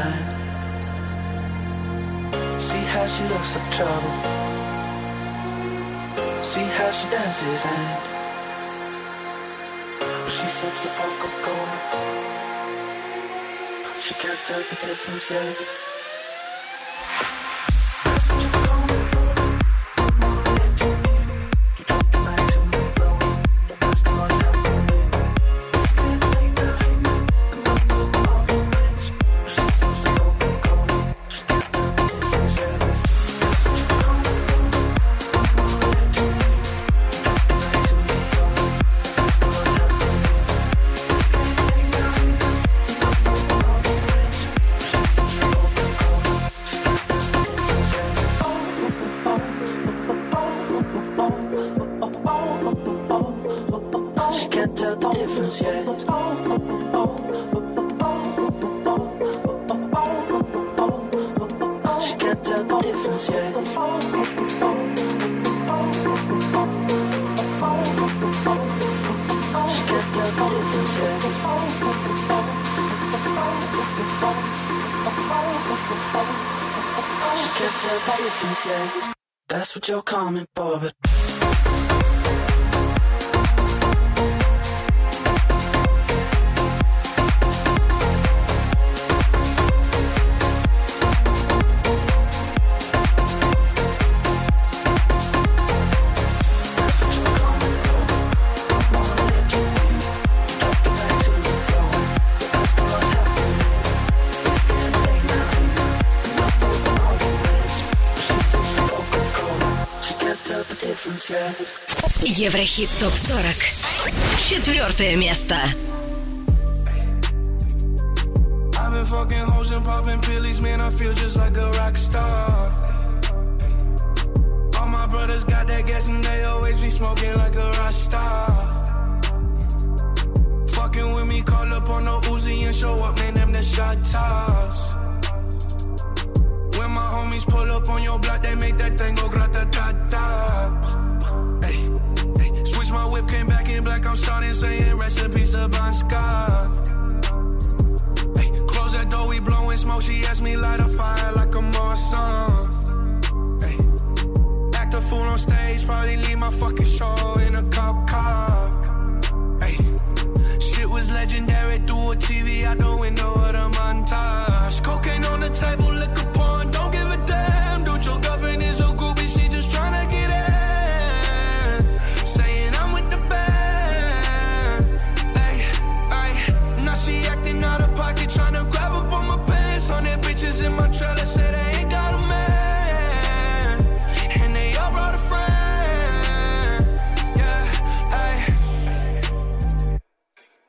line. See how she looks like trouble. See how she dances and she sips the Coca-Cola. She can't tell the difference yet. Еврохит ТОП-40. Четвертое место. I've been fucking hoes and popping pillies, man. I feel just like a rock star.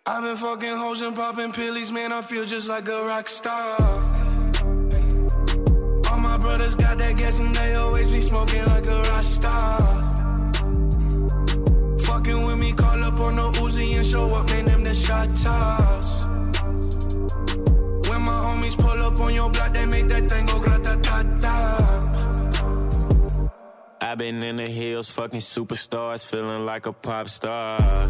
I've been fucking hoes and popping pillies, man. I feel just like a rock star. All my brothers got that gas and they always be smoking like a rock star. Fucking with me, call up on the Uzi and show up, man. Them the shot toss. When my homies pull up on your block, they make that thing go grata ta ta. I've been in the hills, fucking superstars, feeling like a pop star.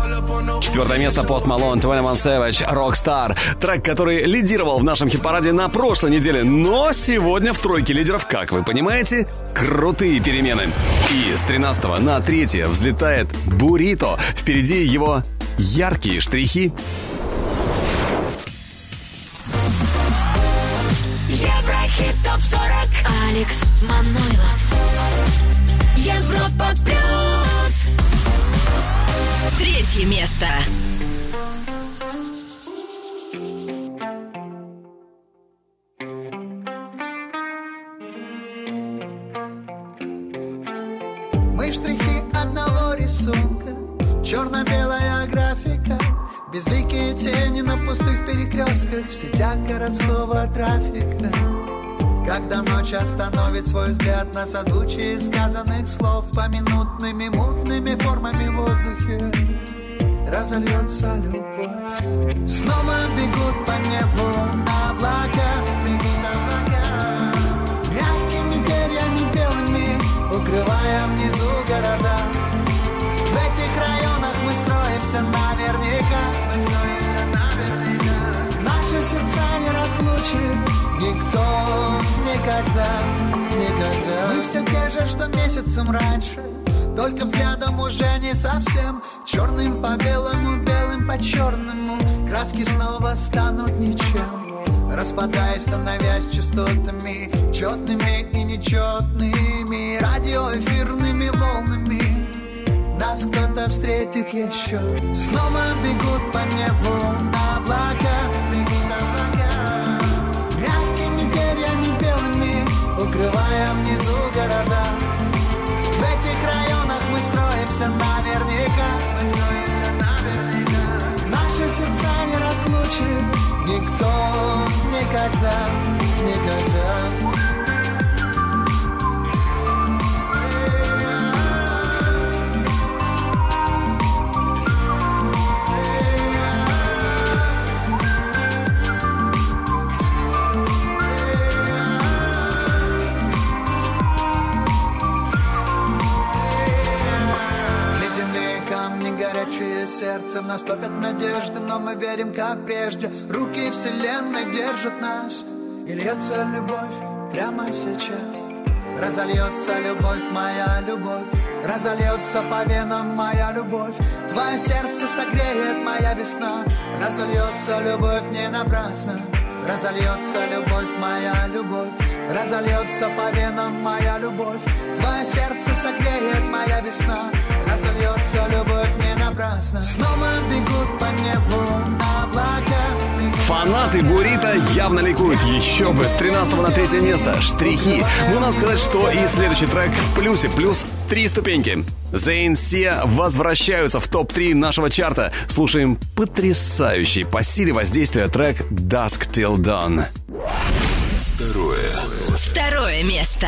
Четвертое место Пост Малон, 21 Savage, Rockstar. Трек, который лидировал в нашем хит-параде на прошлой неделе, но сегодня в тройке лидеров, как вы понимаете, крутые перемены. И с 13 на 3 взлетает Бурито. Впереди его яркие штрихи. Еврохит ТОП-40 Алекс Манойлов Европа Плюс Третье место. Мы штрихи одного рисунка Черно-белая графика Безликие тени на пустых перекрестках В сетях городского трафика. Когда ночь остановит свой взгляд На созвучие сказанных слов Поминутными мутными формами в воздухе Разольется любовь. Снова бегут по небу облака. Мягкими перьями белыми Укрывая внизу города. В этих районах Мы скроемся наверняка. Наши сердца не разлучит Никто никогда, никогда. Мы все те же, что месяцем раньше Только взглядом уже не совсем. Черным по белому, белым по черному Краски снова станут ничем. Распадаясь, становясь частотами. Четными и нечетными Радиоэфирными волнами. Нас кто-то встретит еще Снова бегут по небу Бегут облака. Мягкими перьями белыми Укрывая внизу скроемся наверняка скроемся наверняка. Наши сердца не разлучит Никто никогда, никогда сердцем Наступят надежды, но мы верим, как прежде. Руки вселенной держат нас. И льется любовь прямо сейчас. Разольется любовь, моя любовь. Разольется по венам моя любовь. Твое сердце согреет моя весна. Разольется любовь не напрасно. Разольется любовь, моя любовь. Разольется по венам моя любовь. Твое сердце согреет моя весна Разольется любовь не напрасно Снова бегут по небу облака Фанаты Бурита явно ликуют. Еще бы. С 13 на 3 место. Штрихи. Ну, надо сказать, что и следующий трек в плюсе. Плюс три ступеньки. Зейн Сия возвращаются в топ-3 нашего чарта. Слушаем потрясающий по силе воздействия трек Dusk Till Dawn. Второе. Второе место.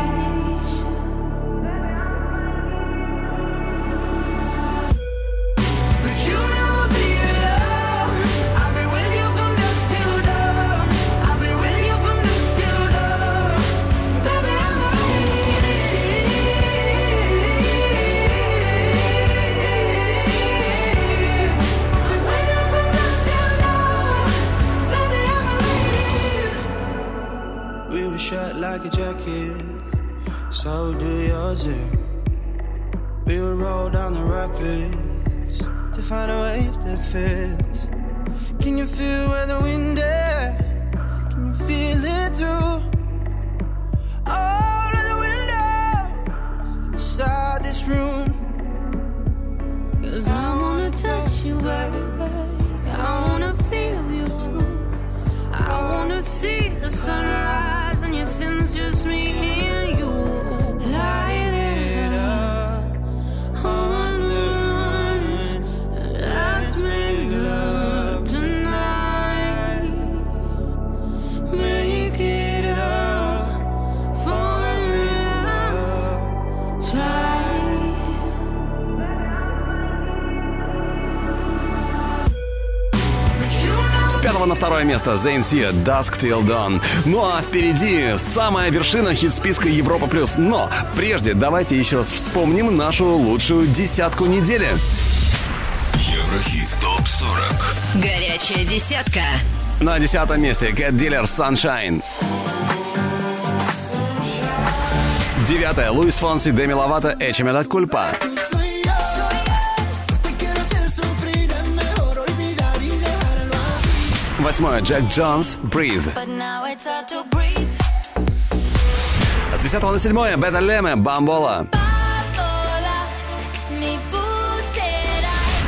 We were shut like a jacket, so do yours. eh? We would roll down the rapids to find a wave that fits. Can you feel where the wind is? Can you feel it through all of the windows inside this room? Cause I wanna touch you, baby. I wanna feel you too. I wanna see the sunrise reasons just me. С пятого на второе место Сия Dusk Till Dawn. Ну а впереди самая вершина хит-списка Европа+. плюс. Но прежде давайте еще раз вспомним нашу лучшую десятку недели. Еврохит ТОП-40 Горячая десятка. На десятом месте Cat Dealer Sunshine. Девятое. Луис Фонси, Деми Ловато, Эчемел от Кульпа. Восьмое. Джек Джонс, Breathe. С десятого на седьмое. Бета Леме, Бамбола.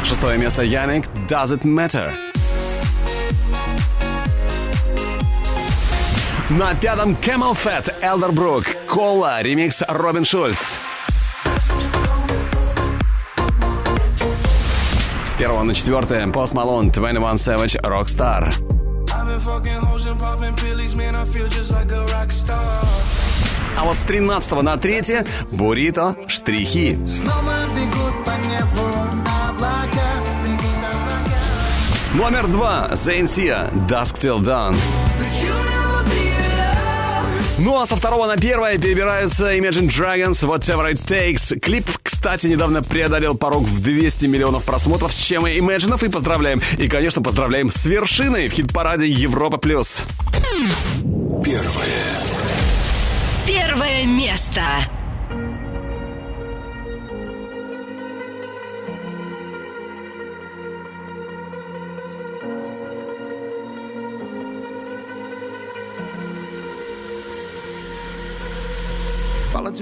Шестое место. Яник, Does It Matter. На пятом Camel Fat, Elderbrook, Кола, ремикс Робин Шульц. С первого на четвертое Post Malone, 21 Savage, Rockstar. А вот с 13 на третье Бурито, Штрихи. Снова бегут по небу облака Бегут облака Номер два Зейн Сия, Dusk Till Dawn. Ну а со второго на первое перебираются Imagine Dragons Whatever It Takes. Клип, кстати, недавно преодолел порог в 200 миллионов просмотров, с чем и Imagine и поздравляем. И, конечно, поздравляем с вершиной в хит-параде Европа+. плюс. Первое. Первое место.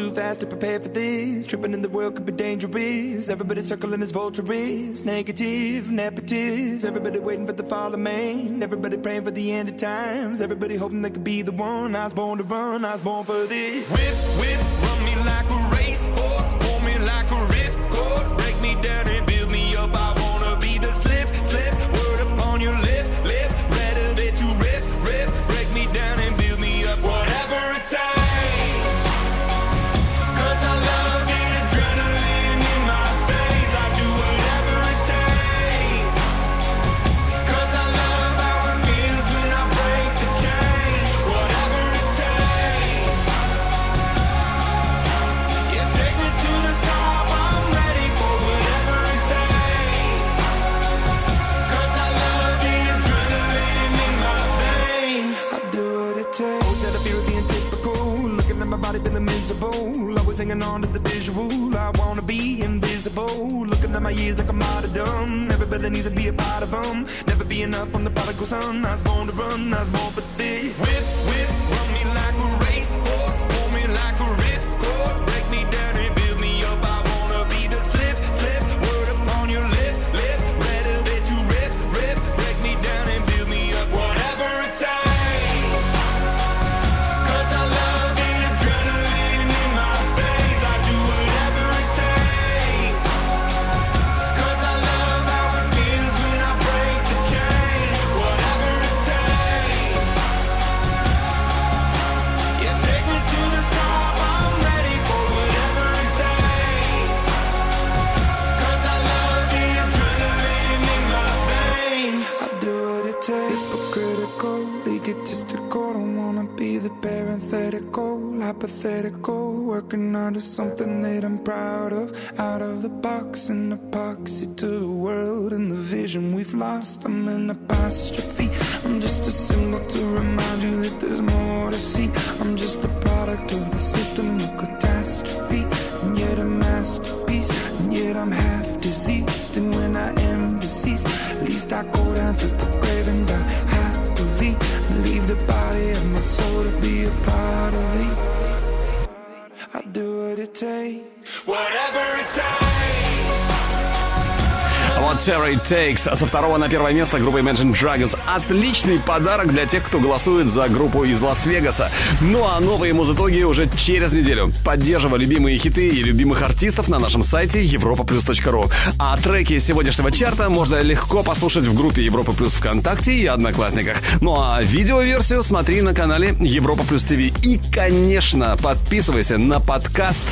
too fast to prepare for this. Tripping in the world could be dangerous. Everybody circling as vultures. Negative, nepotist. Everybody waiting for the fall of man. Everybody praying for the end of times. Everybody hoping they could be the one. I was born to run, I was born for this. Whip, whip. Takes. Со второго на первое место группа Imagine Dragons. Отличный подарок для тех, кто голосует за группу из Лас-Вегаса. Ну а новые музытоги уже через неделю. Поддерживай любимые хиты и любимых артистов на нашем сайте europaplus.ru. А треки сегодняшнего чарта можно легко послушать в группе Европа Плюс ВКонтакте и Одноклассниках. Ну а видеоверсию смотри на канале Европа Плюс ТВ. И, конечно, подписывайся на подкаст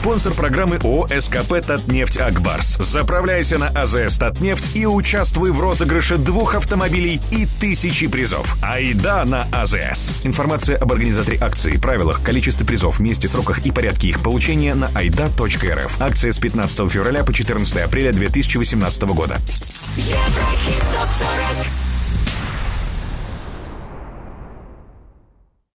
спонсор программы ООО Татнефть Акбарс». Заправляйся на АЗС «Татнефть» и участвуй в розыгрыше двух автомобилей и тысячи призов. Айда на АЗС. Информация об организаторе акции, правилах, количестве призов, месте, сроках и порядке их получения на Айда.рф. Акция с 15 февраля по 14 апреля 2018 года. Еврохит ТОП-40